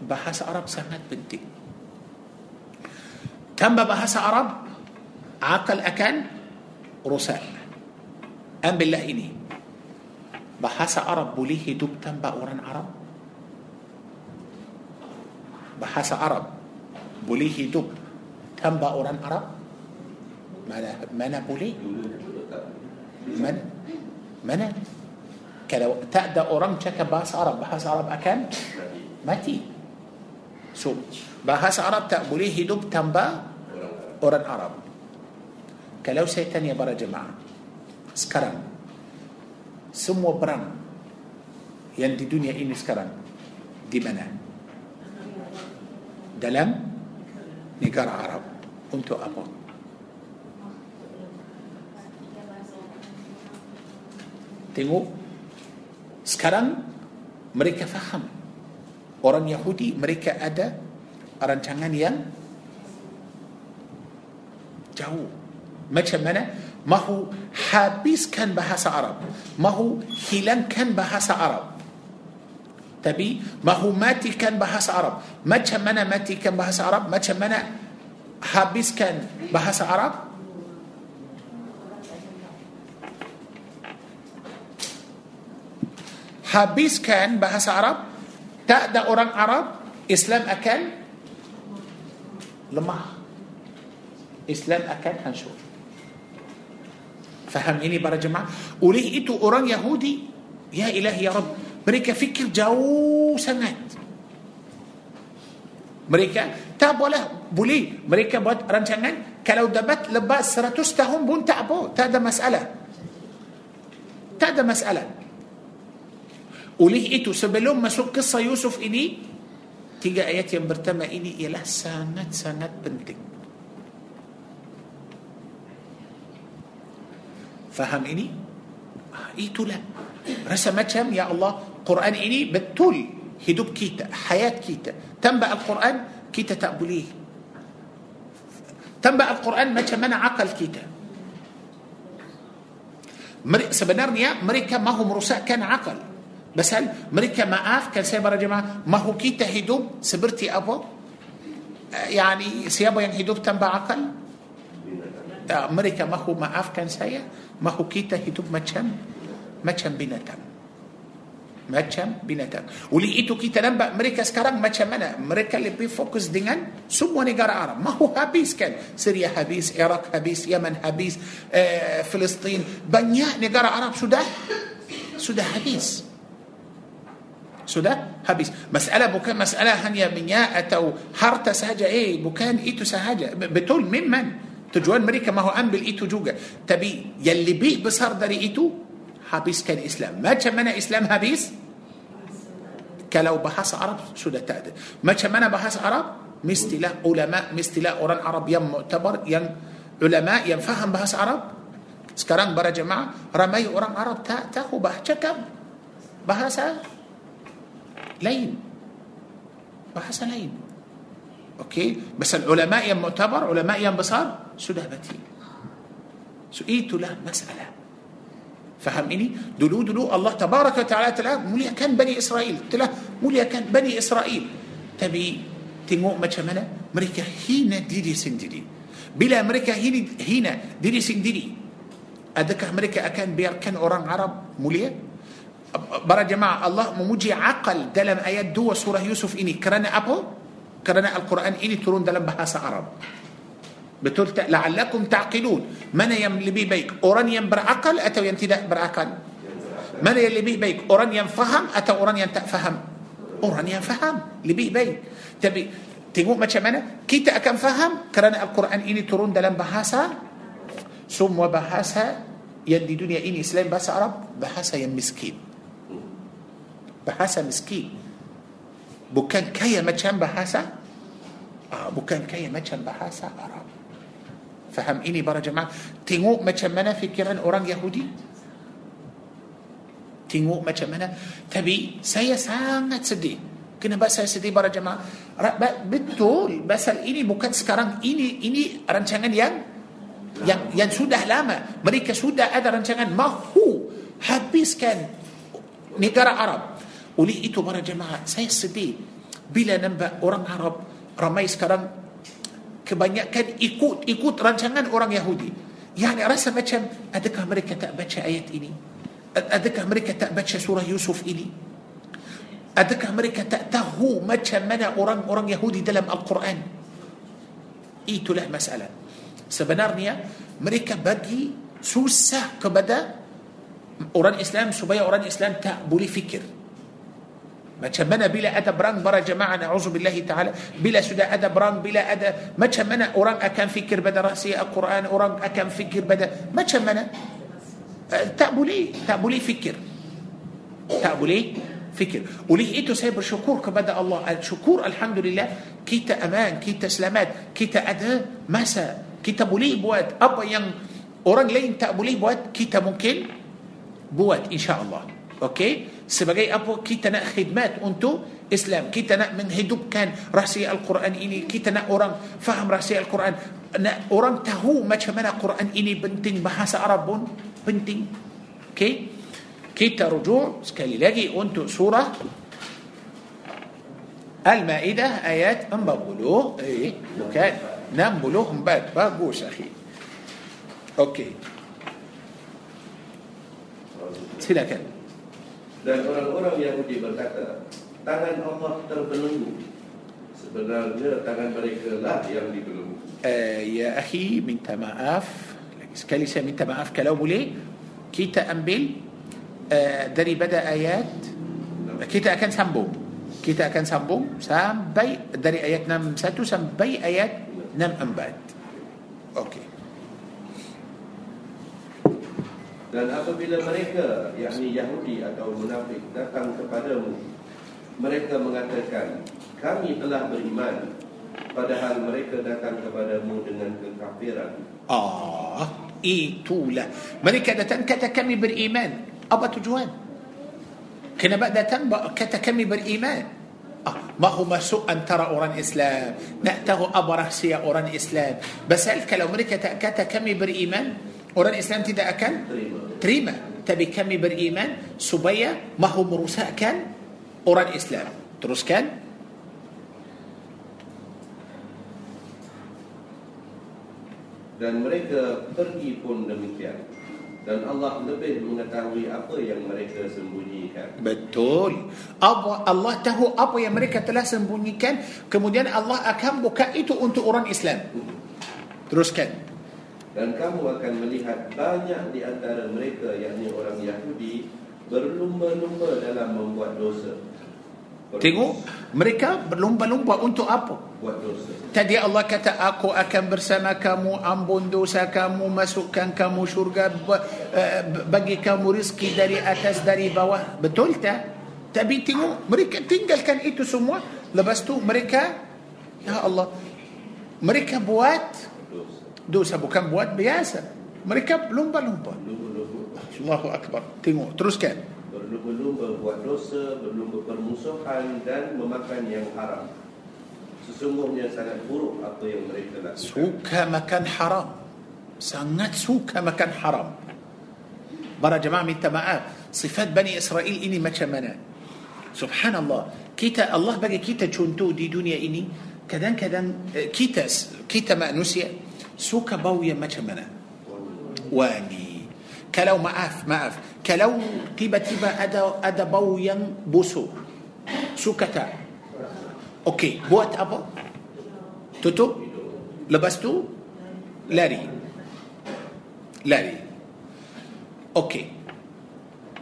bahasa Arab sangat penting. Tanpa bahasa Arab akal akan rusak. Ambillah ini bahasa Arab boleh hidup tanpa orang Arab bahasa Arab boleh hidup tanpa orang Arab mana mana boleh mana Mana? Kalau tak ada orang cakap bahasa Arab, bahasa Arab akan mati. So, bahasa Arab tak boleh hidup tanpa orang Arab. Kalau saya tanya para jemaah, sekarang, semua perang yang di dunia ini sekarang, di mana? Dalam negara Arab. Untuk apa? Tengok sekarang mereka faham orang Yahudi mereka ada rancangan yang jauh macam mana ما هو حابيس كان بهاسا عرب ما هو هيلان كان بهاسا عرب تبي ما هو ماتي كان بهاسا عرب ما تشمنا ماتي كان بهاسا عرب ما تشمنا حابيس كان بهاسا عرب حابيس كان بهاسا عرب تأدى أوران عرب إسلام أكل لما إسلام أكل هنشوف faham ini para jemaah? Oleh itu orang Yahudi ya ilahi ya Rabb mereka fikir jauh sangat. Mereka tak boleh boleh mereka buat rancangan kalau dapat lepas 100 tahun pun tak apa tak ada masalah. Tak ada masalah. Oleh itu sebelum masuk kisah Yusuf ini tiga ayat yang pertama ini ialah sangat-sangat penting faham ini ah, itulah rasa macam ya Allah Quran ini betul hidup kita hayat kita tanpa Al-Quran kita tak boleh tanpa Al-Quran macam mana akal kita sebenarnya mereka mahu merosakkan akal Pasal mereka maafkan saya para jemaah mahu kita hidup seperti apa? Yani siapa yang hidup tanpa akal? Uh, mereka mahu maafkan saya mahu kita hidup macam macam binatang macam binatang oleh itu kita nampak mereka sekarang macam mana mereka lebih fokus dengan semua negara Arab mahu habiskan Syria habis Iraq habis Yaman habis uh, Palestin banyak negara Arab sudah sudah habis sudah habis masalah bukan masalah hanya minyak atau harta sahaja eh bukan itu sahaja betul memang tujuan mereka mahu ambil itu juga tapi yang lebih besar dari itu habiskan Islam macam mana Islam habis kalau bahasa Arab sudah tak ada macam mana bahasa Arab mestilah ulama mestilah orang Arab yang muktabar yang ulama yang faham bahasa Arab sekarang para jemaah ramai orang Arab tak tahu bahasa cakap bahasa lain bahasa lain okey بس ulama yang muktabar ulama yang besar sudah mati. Selesailah masalah. Faham ni dulu dulu الله تبارك وتعالى telah muliakan بني إسرائيل. telah muliakan بني إسرائيل. tapi tengok macam mana mereka hina diri sendiri. Bila mereka hina hina diri sendiri. Adakah mereka akan biarkan orang Arab mulia para jemaah الله puji akal dalam ayat dua سورة يوسف ini. Kerana apa? Kerana القرآن ini turun dalam bahasa Arab. Betul tak? لعلكم تعقلون. Mana yang lebih baik? Orang yang berakal atau yang tidak berakal? Mana yang lebih baik? Orang yang faham atau orang yang tak faham? Orang yang faham. Lebih baik. Tapi tengok macam mana? Kita akan faham kerana Al-Quran ini turun dalam bahasa semua bahasa yang di dunia ini selain bahasa Arab bahasa yang miskin bahasa miskin bukan kaya macam bahasa ah, bukan kaya macam bahasa Arab faham? Ini para jemaah. Tengok macam mana fikiran orang Yahudi. Tengok macam mana. Tapi saya sangat sedih. Kenapa saya sedih para jemaah? Betul pasal ini bukan sekarang. Ini ini rancangan yang yang yang sudah lama. Mereka sudah ada rancangan. Mahu habiskan negara Arab. Oleh itu para jemaah saya sedih. Bila nampak orang Arab ramai sekarang kebanyakan ikut ikut rancangan orang Yahudi. Yang rasa macam adakah mereka tak baca ayat ini? Adakah mereka tak baca surah Yusuf ini? Adakah mereka tak tahu macam mana orang-orang Yahudi dalam Al-Quran? Itulah masalah. Sebenarnya mereka bagi susah kepada orang Islam supaya orang Islam tak boleh fikir ما تشمنا بلا أدب ران برا جماعة نعوذ بالله تعالى. بلا سدى أدب ران بلا أدب. ما تشمنا أوران أكان فكر بدا رأسي القرآن أوران أكان فكر بدا. ما تشمنا. tak boleh tak boleh fikir. tak boleh fikir. Oleh itu saya bersyukur kepada الله. bersyukur الحمد لله. kita aman kita selamat kita ada masa kita boleh buat apa yang. orang lain tak boleh buat kita mungkin buat إن شاء الله. Okey, sebagai apa kita nak khidmat untuk Islam, kita nak menghidupkan rahsia Al-Quran ini, kita nak orang faham rahsia Al-Quran, nak orang tahu macam mana Quran ini penting, bahasa Arab pun penting. Okey. Kita rujuk sekali lagi untuk surah Al-Maidah ayat 40. Eh, bukan 64. Bagus akhi. Okey. Silakan. Dan orang-orang Yahudi berkata Tangan Allah terbelenggu. Sebenarnya tangan mereka lah yang dibelenggu. Uh, Ya akhi minta maaf. Sekali saya minta maaf Kalau boleh. Kita ambil uh, Daripada ayat Kita akan sambung. Kita akan sambung Sampai Dari ayat 61 sampai ayat 64 Okey Dan apabila mereka, yakni Yahudi atau munafik datang kepadamu, mereka mengatakan, kami telah beriman, padahal mereka datang kepadamu dengan kekafiran. Ah, itulah. Mereka datang kata kami beriman. Apa tujuan? Kenapa datang kata kami beriman? Ah, mahu masuk antara orang Islam. Nak tahu apa rahsia orang Islam. Basal kalau mereka kata kami beriman, orang Islam tidak akan Terima. tapi kami beriman supaya mahu merusakkan orang Islam. Teruskan. Dan mereka pergi pun demikian. Dan Allah lebih mengetahui apa yang mereka sembunyikan. betul. Apa Allah tahu apa yang mereka telah sembunyikan. Kemudian Allah akan buka itu untuk orang Islam. Teruskan Dan kamu akan melihat banyak di antara mereka yakni orang Yahudi berlumba-lumba dalam membuat dosa. tengok mereka berlumba-lumba untuk apa Buat dosa. Tadi Allah kata aku akan bersama kamu ambun dosa kamu masukkan kamu syurga eh, bagi kamu rezeki dari atas dari bawah betul tak tapi tengok mereka tinggalkan itu semua lepas tu mereka ya Allah mereka buat Dosa. bukan buat biasa. Mereka lumba-lumba Lumba-lumba. Allahu Akbar. Tengok teruskan. Berlumba-lumba buat dosa, berlumba permusuhan dan memakan yang haram. Sesungguhnya sangat buruk apa yang mereka lakukan. suka makan haram. Sangat suka makan haram. Para jemaah minta maaf. Sifat Bani Israel ini macam mana? سبحان الله. Kita Allah bagi kita contoh di dunia ini. Kadang-kadang eh, kita kita manusia suka bau yang macam mana. Wangi. Kalau maaf maaf kalau tiba-tiba ada ada bau yang busuk. So kita okey. Buat apa. Tutup. Lepas tu. Lari. Lari. أوكي.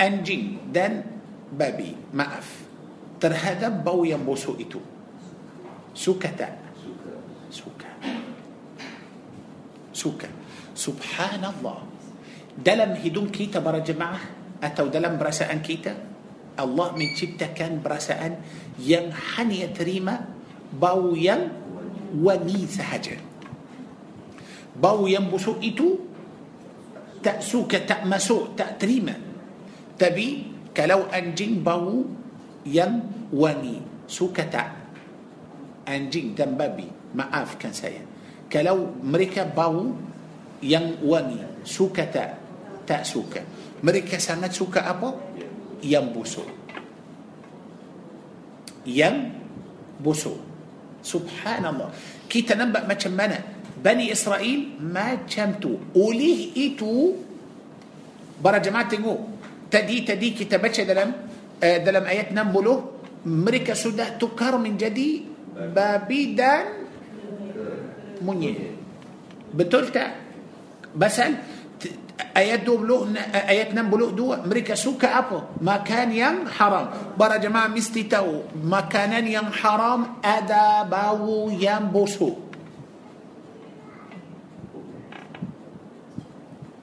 انجين دان. بابي. ما اف ترهدب باويا بوسو إتو. سوكتا suka subhanallah. Dalam hidung kita para jemaah atau dalam perasaan kita Allah menciptakan perasaan yang hanya terima bau yang wangi sahaja. Bau yang busuk itu tak suka tak masuk tak terima. Tapi kalau anjing bau yang wangi suka tak? Anjing dan babi maafkan saya kalau mereka bau yang wangi suka tak tak suka mereka sangat suka apa yang busuk yang busuk subhanallah kita nampak macam mana Bani Israel macam tu oleh itu para jemaah tengok tadi tadi kita baca dalam uh, dalam ayat 60 mereka sudah tukar menjadi babi dan monyet betul tak? Pasal t- ayat 20 ayat 62 mereka suka apa? Makan yang haram. Para jemaah mesti tahu makanan yang haram ada bau yang busuk.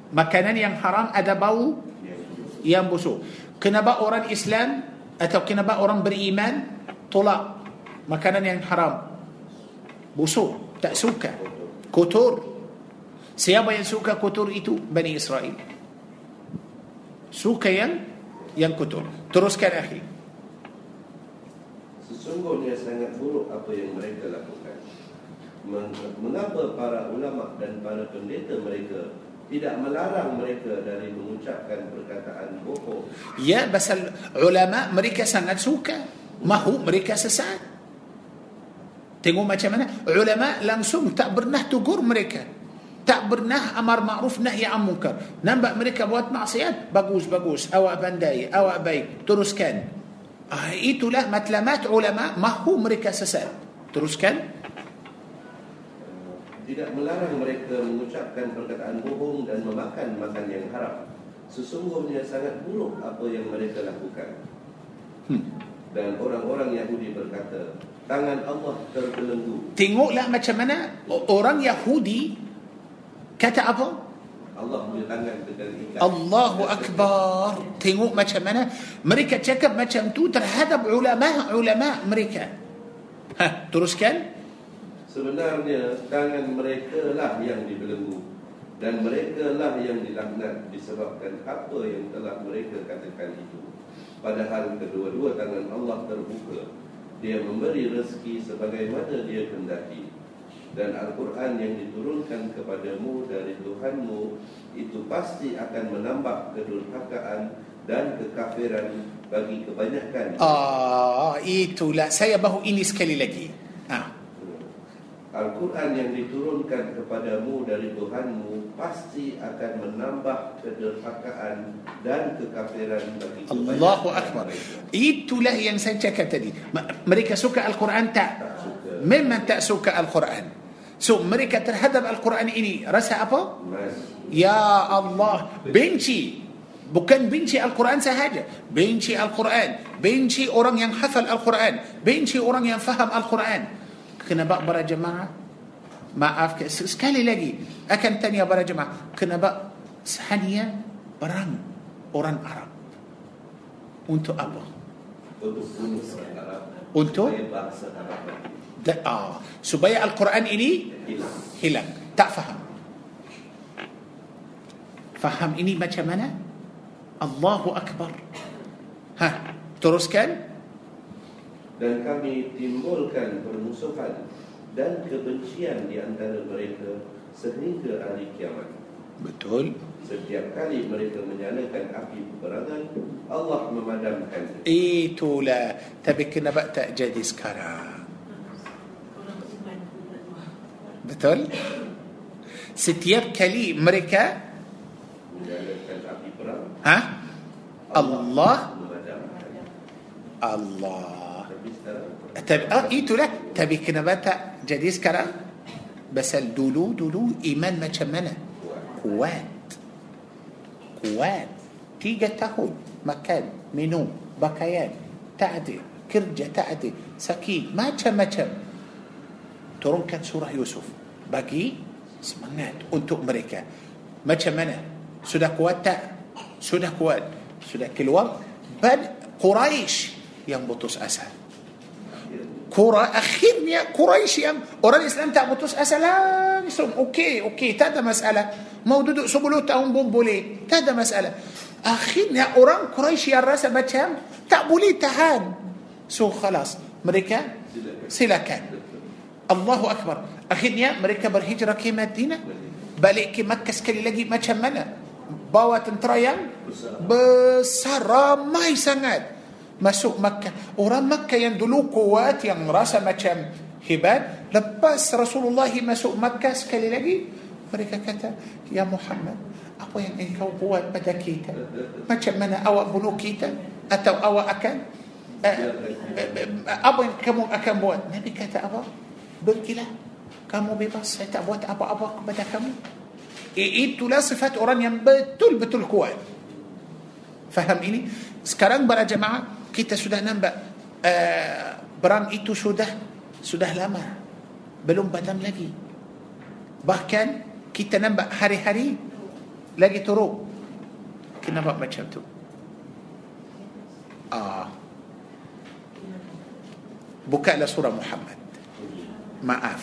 Makanan yang haram ada bau yang busuk. Kenapa orang Islam atau kenapa orang beriman tolak makanan yang haram? Busuk tak suka. Kotor. Siapa yang suka kotor itu? Bani Israel. Suka yang yang kotor. Teruskan akhi. Sesungguhnya sangat buruk apa yang mereka lakukan. Men- Mengapa para ulama dan para pendeta mereka Tidak melarang mereka dari mengucapkan perkataan bohong? Ya, pasal ulama mereka sangat suka. Mahu mereka sesat. Tengok macam mana? Ulama langsung tak pernah tegur mereka. Tak pernah amar ma'ruf nahi an munkar. Nampak mereka buat maksiat? Bagus, bagus. Awak pandai, awak baik. Teruskan. Ah, itulah matlamat ulama mahu mereka sesat. Teruskan. Tidak melarang mereka mengucapkan perkataan bohong dan memakan makan yang haram Sesungguhnya sangat buruk apa yang mereka lakukan Hmm. Dan orang-orang Yahudi berkata Tangan Allah terbelenggu Tengoklah macam mana orang Yahudi kata apa? Allah punya tangan dengan ikat Allahu Akbar. Tengok macam mana Mereka cakap macam tu terhadap ulama-ulama mereka. Ha, teruskan. Sebenarnya tangan mereka lah yang dibelenggu. Dan mereka lah yang dilaknat Disebabkan apa yang telah mereka katakan itu. Padahal kedua-dua tangan Allah terbuka Dia memberi rezeki sebagaimana dia kendaki Dan Al-Quran yang diturunkan kepadamu dari Tuhanmu Itu pasti akan menambah kedurhakaan dan kekafiran bagi kebanyakan. Ah, itulah. Saya bahu ini sekali lagi. Ah, Al-Quran yang diturunkan kepadamu dari Tuhanmu pasti akan menambah kederhakaan dan kekafiran bagi Allahu Akbar. Itulah yang saya cakap tadi. Mereka suka Al-Quran tak? Tak suka Memang tak suka Al-Quran. So mereka terhadap Al-Quran ini rasa apa? mas Ya Allah, benci. Bukan benci Al-Quran sahaja. Benci Al-Quran. Benci orang yang hafal Al-Quran. Benci orang yang faham Al-Quran. Kenapa para jemaah? Maaf, sekali lagi. Akan tanya para jemaah. Kenapa hanya perang orang Arab? Untuk apa? untuk Untuk? ah, supaya Al-Quran ini hilang. Tak faham. Faham ini macam mana? Allahu Akbar. Ha, teruskan. Dan kami timbulkan permusuhan dan kebencian di antara mereka sehingga hari kiamat. Betul. Setiap kali mereka menyalakan api peperangan, Allah memadamkan. Itulah. Tapi kenapa tak jadi sekarang? Betul? Setiap kali mereka Menyalakan api perang, ha? Allah. Allah تب آه اي تو لا؟ تبي إيه كنباتا جديس كرا؟ بس الدولو دولو إيمان ما تشمنا قوات. قوات. تيجا تهوي مكان منو؟ بكيان. تعدي. كرجة تعدي. سكين. ما تشم ما تشم. ترون كان سورة يوسف. باقي؟ سمعنات أنتو أمريكا. ما تشمنا سودا قوات تا. سودا قوات. سودا كلوا. بل قريش ينبطس اسهل كرة أخيرني قريشيا أورا الإسلام تأبطوس أسلام إسلام أوكي أوكي تادا مسألة. موجود سبلو تاون بومبولي. تادا مسألة. أخيرني أورا قريشيا الرأس بتهم؟ تأبولي تهان. سو خلاص. مريكا سلاكا. الله أكبر. أخيرني مريكا برهجرة كيما الدينة بالي كي مكة سكالي لقي ما تشمنا باوات انتريا بسرامة سنات بس masuk Makkah. Orang Makkah yang dulu kuat, yang rasa macam hebat, lepas Rasulullah masuk Makkah sekali lagi, mereka kata, Ya Muhammad, apa yang engkau buat pada kita? Macam mana awak bunuh kita? Atau awak akan uh, uh, apa yang kamu akan buat? Nabi kata apa? Pergilah. Kamu bebas. Saya tak buat apa-apa kepada kamu. Itulah sifat orang yang betul-betul kuat faham ini sekarang para jemaah kita sudah nampak uh, perang itu sudah sudah lama. Belum padam lagi. Bahkan kita nampak hari-hari lagi teruk. Kenapa macam tu. Ah. Bukalah surah Muhammad. Maaf.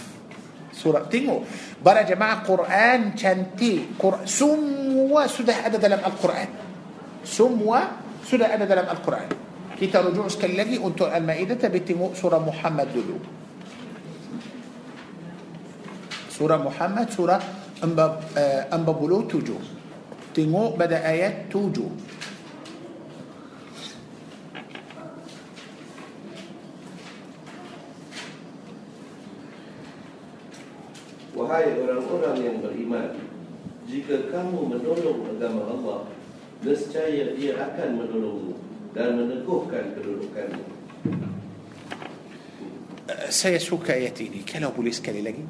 Surah tengok. Para jemaah Quran cantik. Quran, semua sudah ada dalam Al-Quran. Semua sudah ada dalam Al-Quran kita rujuk sekali lagi untuk Al-Ma'idah tapi tengok surah Muhammad dulu surah Muhammad surah 47 tengok pada ayat 7 Wahai orang-orang yang beriman Jika kamu menolong agama Allah Nescaya dia akan menolongmu Dan meneguhkan kedudukanmu Uh, saya suka ayat ini kalau boleh sekali lagi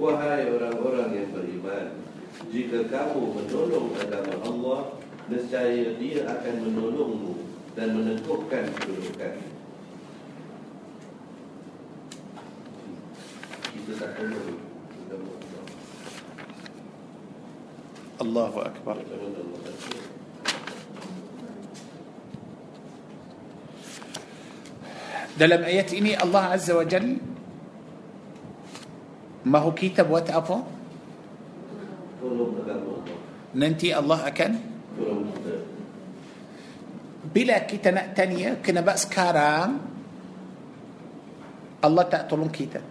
Wahai orang-orang yang beriman Jika kamu menolong agama Allah Nescaya dia akan menolongmu Dan meneguhkan kedudukanmu Kita tak tolong agama Allah dalam ayat ini Allah Azza wa Jal mahu kita buat apa? Nanti Allah akan bila kita nak tanya kenapa sekarang Allah tak tolong kita.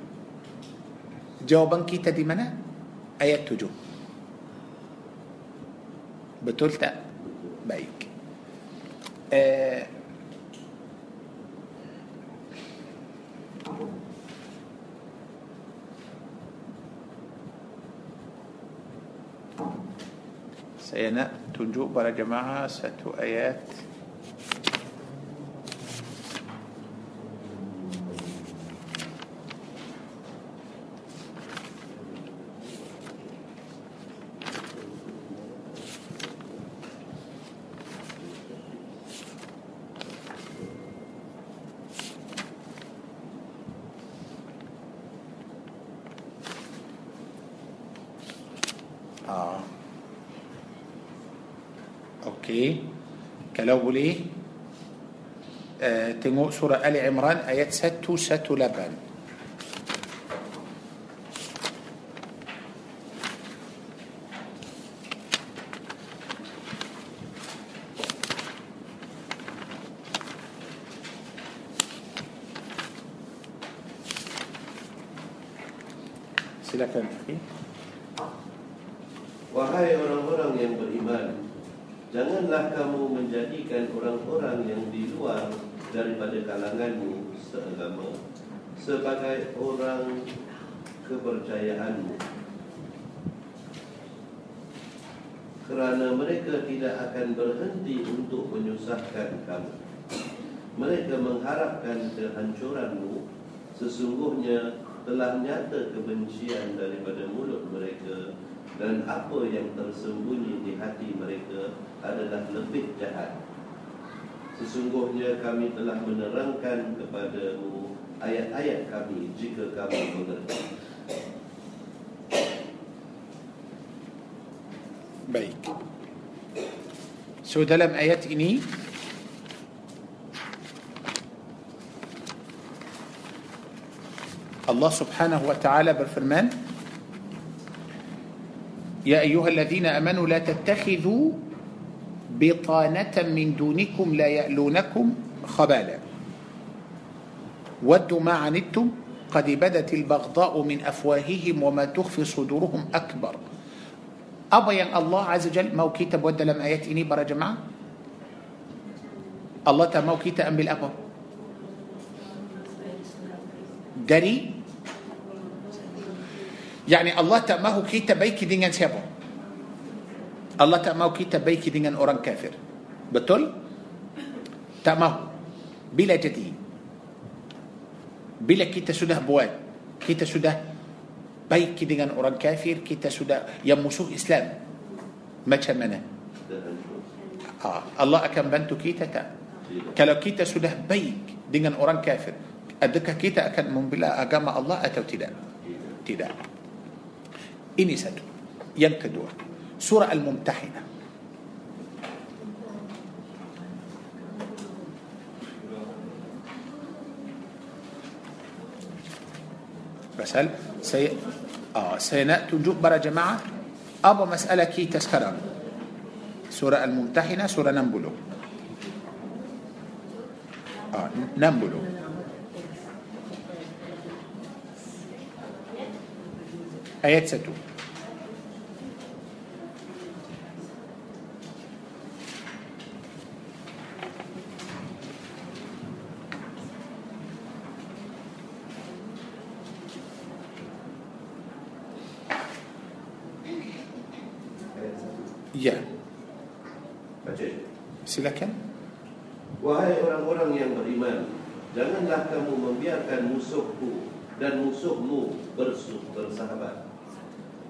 Jawaban kita di mana? Ayat tujuh. Betul tak? Baik. Eh, سينا تنجو برا جماعة ست آيات آه. أوكي. كلو ليه آه سورة آل عمران آيات ستو ستو لبن. Kalanganmu seagama Sebagai orang kepercayaanmu. Kerana mereka tidak akan berhenti untuk menyusahkan kamu. Mereka mengharapkan kehancuranmu. Sesungguhnya telah nyata kebencian daripada mulut mereka dan apa yang tersembunyi di hati mereka adalah lebih jahat. Sesungguhnya kami telah menerangkan kepadamu ayat-ayat kami jika kamu mengerti. Baik. So dalam ayat ini Allah Subhanahu wa taala berfirman يا أيها الذين آمنوا لا تتخذوا بطانة من دونكم لا يألونكم خبالا. ودوا ما عنتم قد بدت البغضاء من أفواههم وما تخفي صدورهم أكبر. أبين الله عز وجل ما كتاب ودى لم آيات إني برا جماعة؟ الله تعالى ما كتاب أم بالأبا دري يعني الله تعالى ما كتاب بيك دين سيبه Allah tak mahu kita baiki dengan orang kafir. Betul? Tak mahu. Bila jadi? Bila kita sudah buat, kita sudah baik dengan orang kafir kita sudah yang musuh Islam macam mana ah, Allah akan bantu kita tak kalau kita sudah baik dengan orang kafir adakah kita akan membela agama Allah atau Tidak. tidak ini satu yang kedua سورة الممتحنة. بس سي... آه سينأتو جبر جماعة. أبو مسألة كي تسكرم. سورة الممتحنة سورة نمبلو. آه نمبلو. آيات ستون beriman, janganlah kamu membiarkan musuhku dan musuhmu bersu- bersahabat.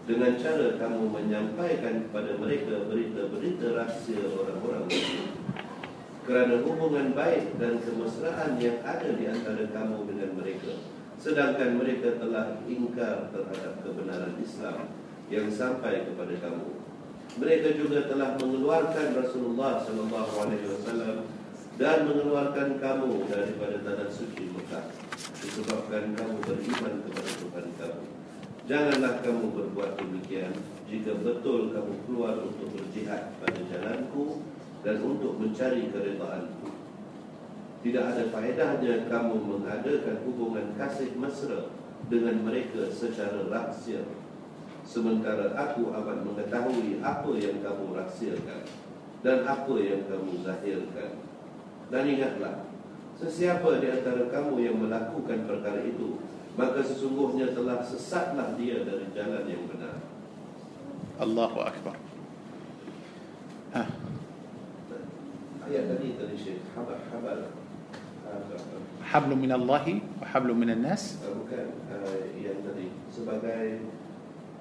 Dengan cara kamu menyampaikan kepada mereka berita-berita rahsia orang-orang. Kerana hubungan baik dan kemesraan yang ada di antara kamu dengan mereka. Sedangkan mereka telah ingkar terhadap kebenaran Islam yang sampai kepada kamu. Mereka juga telah mengeluarkan Rasulullah sallallahu alaihi wasallam dan mengeluarkan kamu daripada tanah suci Mekah disebabkan kamu beriman kepada Tuhan kamu. Janganlah kamu berbuat demikian jika betul kamu keluar untuk berjihad pada jalanku dan untuk mencari keredaanku. Tidak ada faedahnya kamu mengadakan hubungan kasih mesra dengan mereka secara rahsia Sementara aku akan mengetahui apa yang kamu rahsiakan Dan apa yang kamu zahirkan Dan ingatlah Sesiapa di antara kamu yang melakukan perkara itu Maka sesungguhnya telah sesatlah dia dari jalan yang benar Allahu Akbar. Ha, Ayat tadi tadi Syekh Habar Habar hablu min Allah wa hablu min nas. Bukan uh, yang tadi Sebagai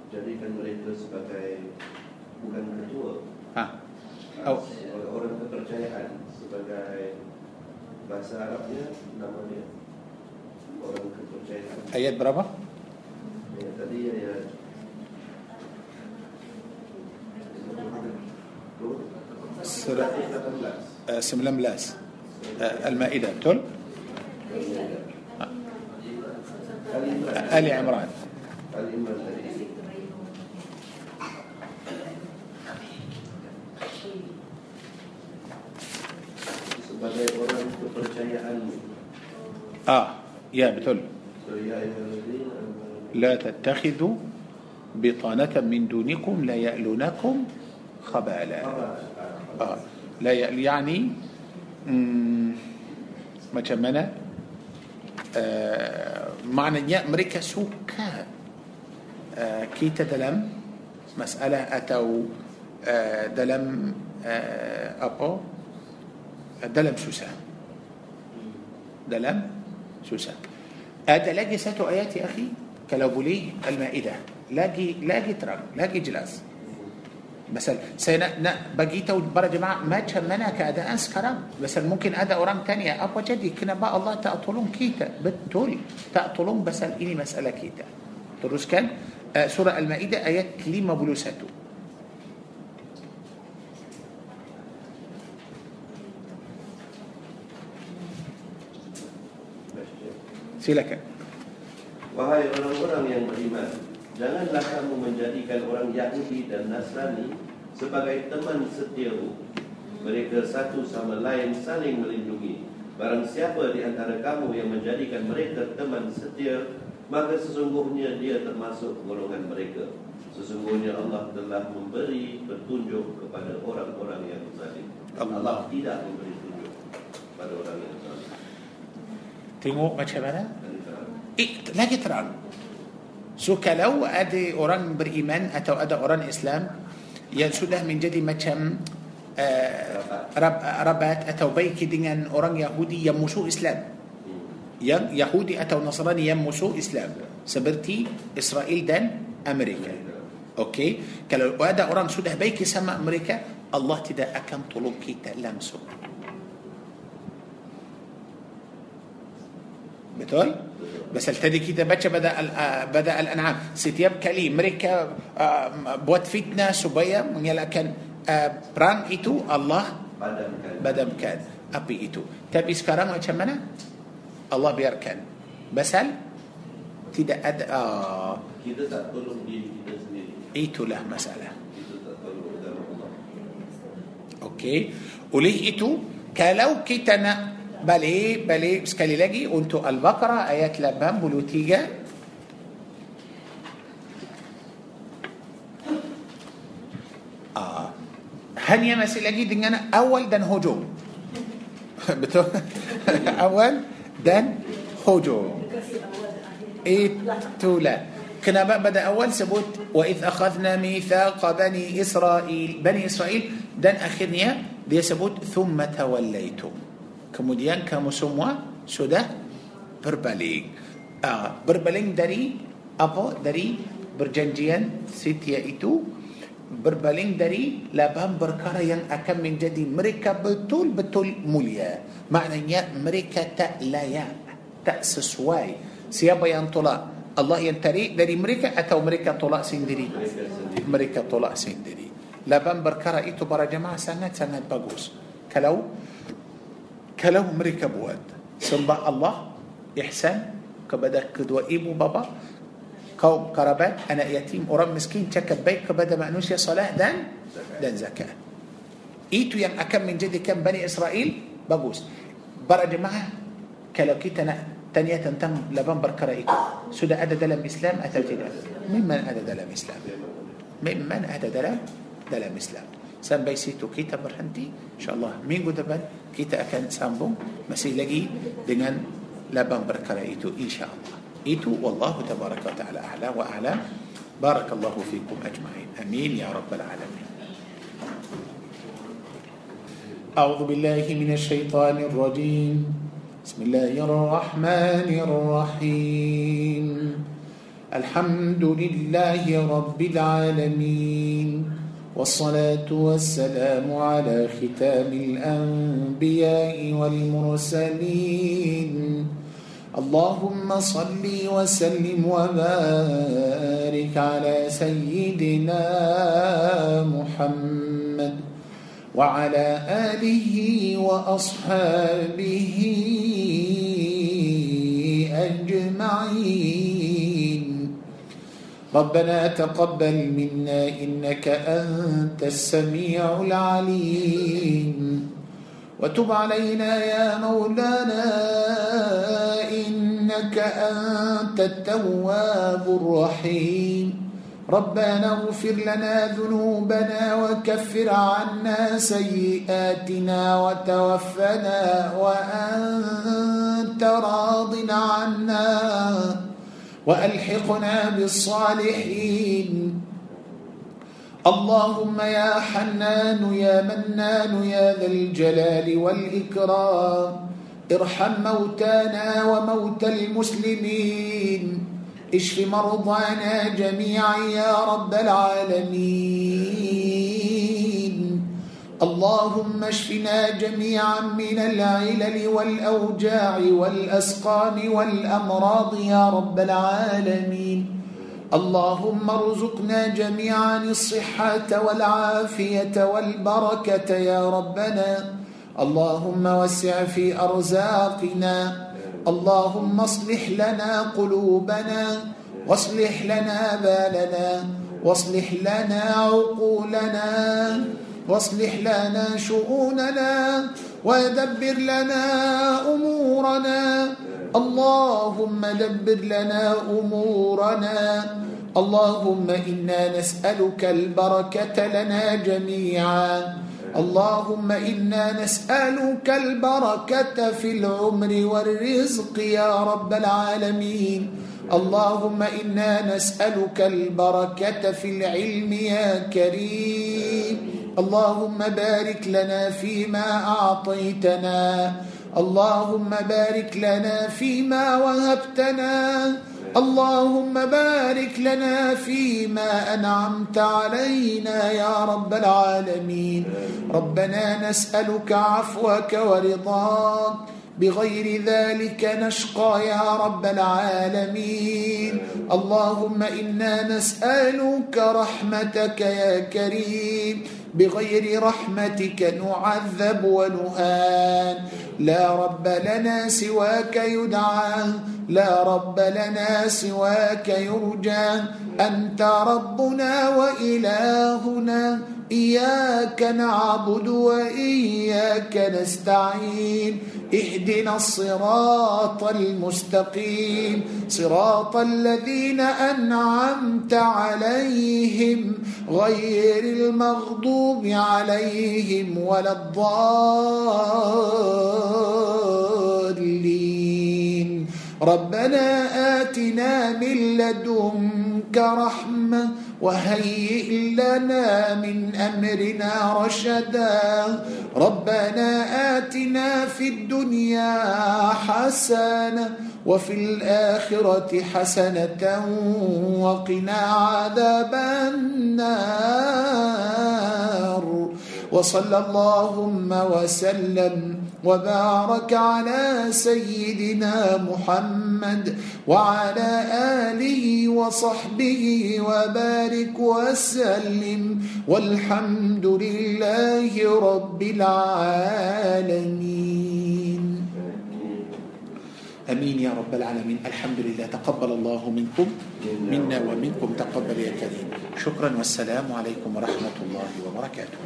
Jadikan mereka sebagai Bukan ketua Ha. Oh. Orang- Orang kepercayaan Sebagai Bahasa Arabnya Nama dia Orang kepercayaan Ayat berapa? Ya, tadi ayat Surah 18 uh, 19 uh, Al-Maidah, betul? Ali Imran Ali Imran. Ali Imran tadi آه يا بتل لا تتخذوا بطانة من دونكم لا يألونكم خبالا. آه لا يأل يعني ما تشمنا آه، معنى؟ يا أمريكا سوكا. آه، كيتا آه، دلم مسألة أتوا دلم أبو؟ دلم سوسة دلم سوسة هذا لاجي ساتو آيات يا أخي كلابولي المائدة. لاجي لاجي ترام لاجي جلاس. مثلا سينا نا تو برا جماعة ما تشمنا كأداء أنس كرام. بس ممكن أداء أورام تانية أبو جدي كنا بقى الله تأطلون كيتا. بتول تأطلون بس إني مسألة كيتا. تروس كان؟ آه، سورة المائدة آيات كليمة بلوساتو. Silakan. Wahai orang-orang yang beriman Janganlah kamu menjadikan orang Yahudi dan Nasrani Sebagai teman setiamu. Mereka satu sama lain saling melindungi. Barang siapa di antara kamu yang menjadikan mereka teman setia Maka sesungguhnya dia termasuk golongan mereka. Sesungguhnya Allah telah memberi petunjuk kepada orang-orang yang zalim. Allah. Tidak memberi petunjuk pada orang yang zalim kita eh, lagi terang so kalau ada orang beriman atau ada orang Islam yang sudah menjadi macam uh, rab, rabat atau baik dengan orang Yahudi yang musuh Islam hmm. yang Yahudi atau Nasrani yang musuh Islam seperti Israel dan Amerika. Okey, kalau ada orang sudah baik sama mereka, Allah tidak akan tolong kita langsung. Betul? Pasal tadi kita baca pada al, pada al-an'am setiap kali mereka uh, buat fitnah supaya mengelakkan uh, perang itu Allah Padamkan. badamkan api itu. Tapi sekarang macam mana? Allah biarkan. Pasal tidak ada uh, Kita tak tolong diri kita sendiri. itulah masalah. Kita tak tolong Allah. Okey. Oleh itu, kalau kita nak بل إيه بل إيه بس لاجي انتو البقرة آيات لبام بلوتيجا آه. هن يا مسي لاجي دنجانا أول دن هوجو. أول دن هوجو. إيه تو لا كنا بدأ أول سبوت وإذ أخذنا ميثاق بني إسرائيل بني إسرائيل دن اخرنيا دي سبوت ثم توليتم. Kemudian kamu semua sudah berbalik. Ah, berpaling dari apa? Dari perjanjian setia itu berpaling dari lapan perkara yang akan menjadi mereka betul-betul mulia. Maknanya mereka tak layak, tak sesuai. Siapa yang tolak? Allah yang tarik dari mereka atau mereka tolak sendiri? Mereka sendiri. Mereka tolak sendiri. Lapan perkara itu para jemaah sangat-sangat bagus. Kalau mereka buat sembah Allah ihsan kepada kedua ibu bapa kaum kerabat anak yatim orang miskin cakap baik kepada manusia solat dan dan zakat. itu yang akan menjadikan بني إسرائيل؟ bagus. para jemaah kalau kita nak tanya tentang lapan perkara itu. sudah ada dalam Islam atau tidak ممن أدى دلم إسلام؟ ممن أدى دلم؟ دلم إسلام. Sampai situ kita berhenti insyaallah minggu depan kita akan sambung masih lagi dengan lapan perkara itu insyaallah itu wallahu tabaraka wa taala a'la wa a'lam barakallahu fikum ajma'in amin ya rabbal alamin أعوذ بالله من الشيطان الرجيم بسم الله الرحمن الرحيم الحمد لله رب العالمين والصلاة والسلام على ختام الأنبياء والمرسلين. اللهم صل وسلم وبارك على سيدنا محمد وعلى آله وأصحابه أجمعين. ربنا تقبل منا إنك أنت السميع العليم. وتب علينا يا مولانا إنك أنت التواب الرحيم. ربنا اغفر لنا ذنوبنا وكفر عنا سيئاتنا وتوفنا وأنت راض عنا. وألحقنا بالصالحين. اللهم يا حنان يا منان يا ذا الجلال والإكرام. ارحم موتانا وموتى المسلمين. اشف مرضانا جميعا يا رب العالمين. اللهم اشفنا جميعا من العلل والأوجاع والأسقام والأمراض يا رب العالمين. اللهم ارزقنا جميعا الصحة والعافية والبركة يا ربنا. اللهم وسع في أرزاقنا. اللهم اصلح لنا قلوبنا. واصلح لنا بالنا. واصلح لنا عقولنا. واصلح لنا شؤوننا ودبر لنا أمورنا. اللهم دبر لنا أمورنا. اللهم إنا نسألك البركة لنا جميعا. اللهم إنا نسألك البركة في العمر والرزق يا رب العالمين. اللهم إنا نسألك البركة في العلم يا كريم. اللهم بارك لنا فيما أعطيتنا. اللهم بارك لنا فيما وهبتنا. اللهم بارك لنا فيما أنعمت علينا يا رب العالمين. ربنا نسألك عفوك ورضاك. بغير ذلك نشقى يا رب العالمين. اللهم إنا نسألك رحمتك يا كريم. بغير رحمتك نعذب ونهان. لا رب لنا سواك يدعى لا رب لنا سواك يرجى. أنت ربنا وإلهنا إياك نعبد وإياك نستعين. اهدنا الصراط المستقيم. صراط الذين أنعمت عليهم غير المغضوب عليهم ولا الضالين. ربنا آتنا من لدنك رحمة وهيئ لنا من أمرنا رشدا. ربنا آتنا في الدنيا حسنة وفي الآخرة حسنة وقنا عذاب النار. وصلى اللهم وسلم وبارك على سيدنا محمد وعلى آله وصحبه وبارك وسلم والحمد لله رب العالمين. آمين يا رب العالمين. الحمد لله. تقبل الله منكم منا ومنكم. تقبل يا كريم. شكرا والسلام عليكم ورحمة الله وبركاته.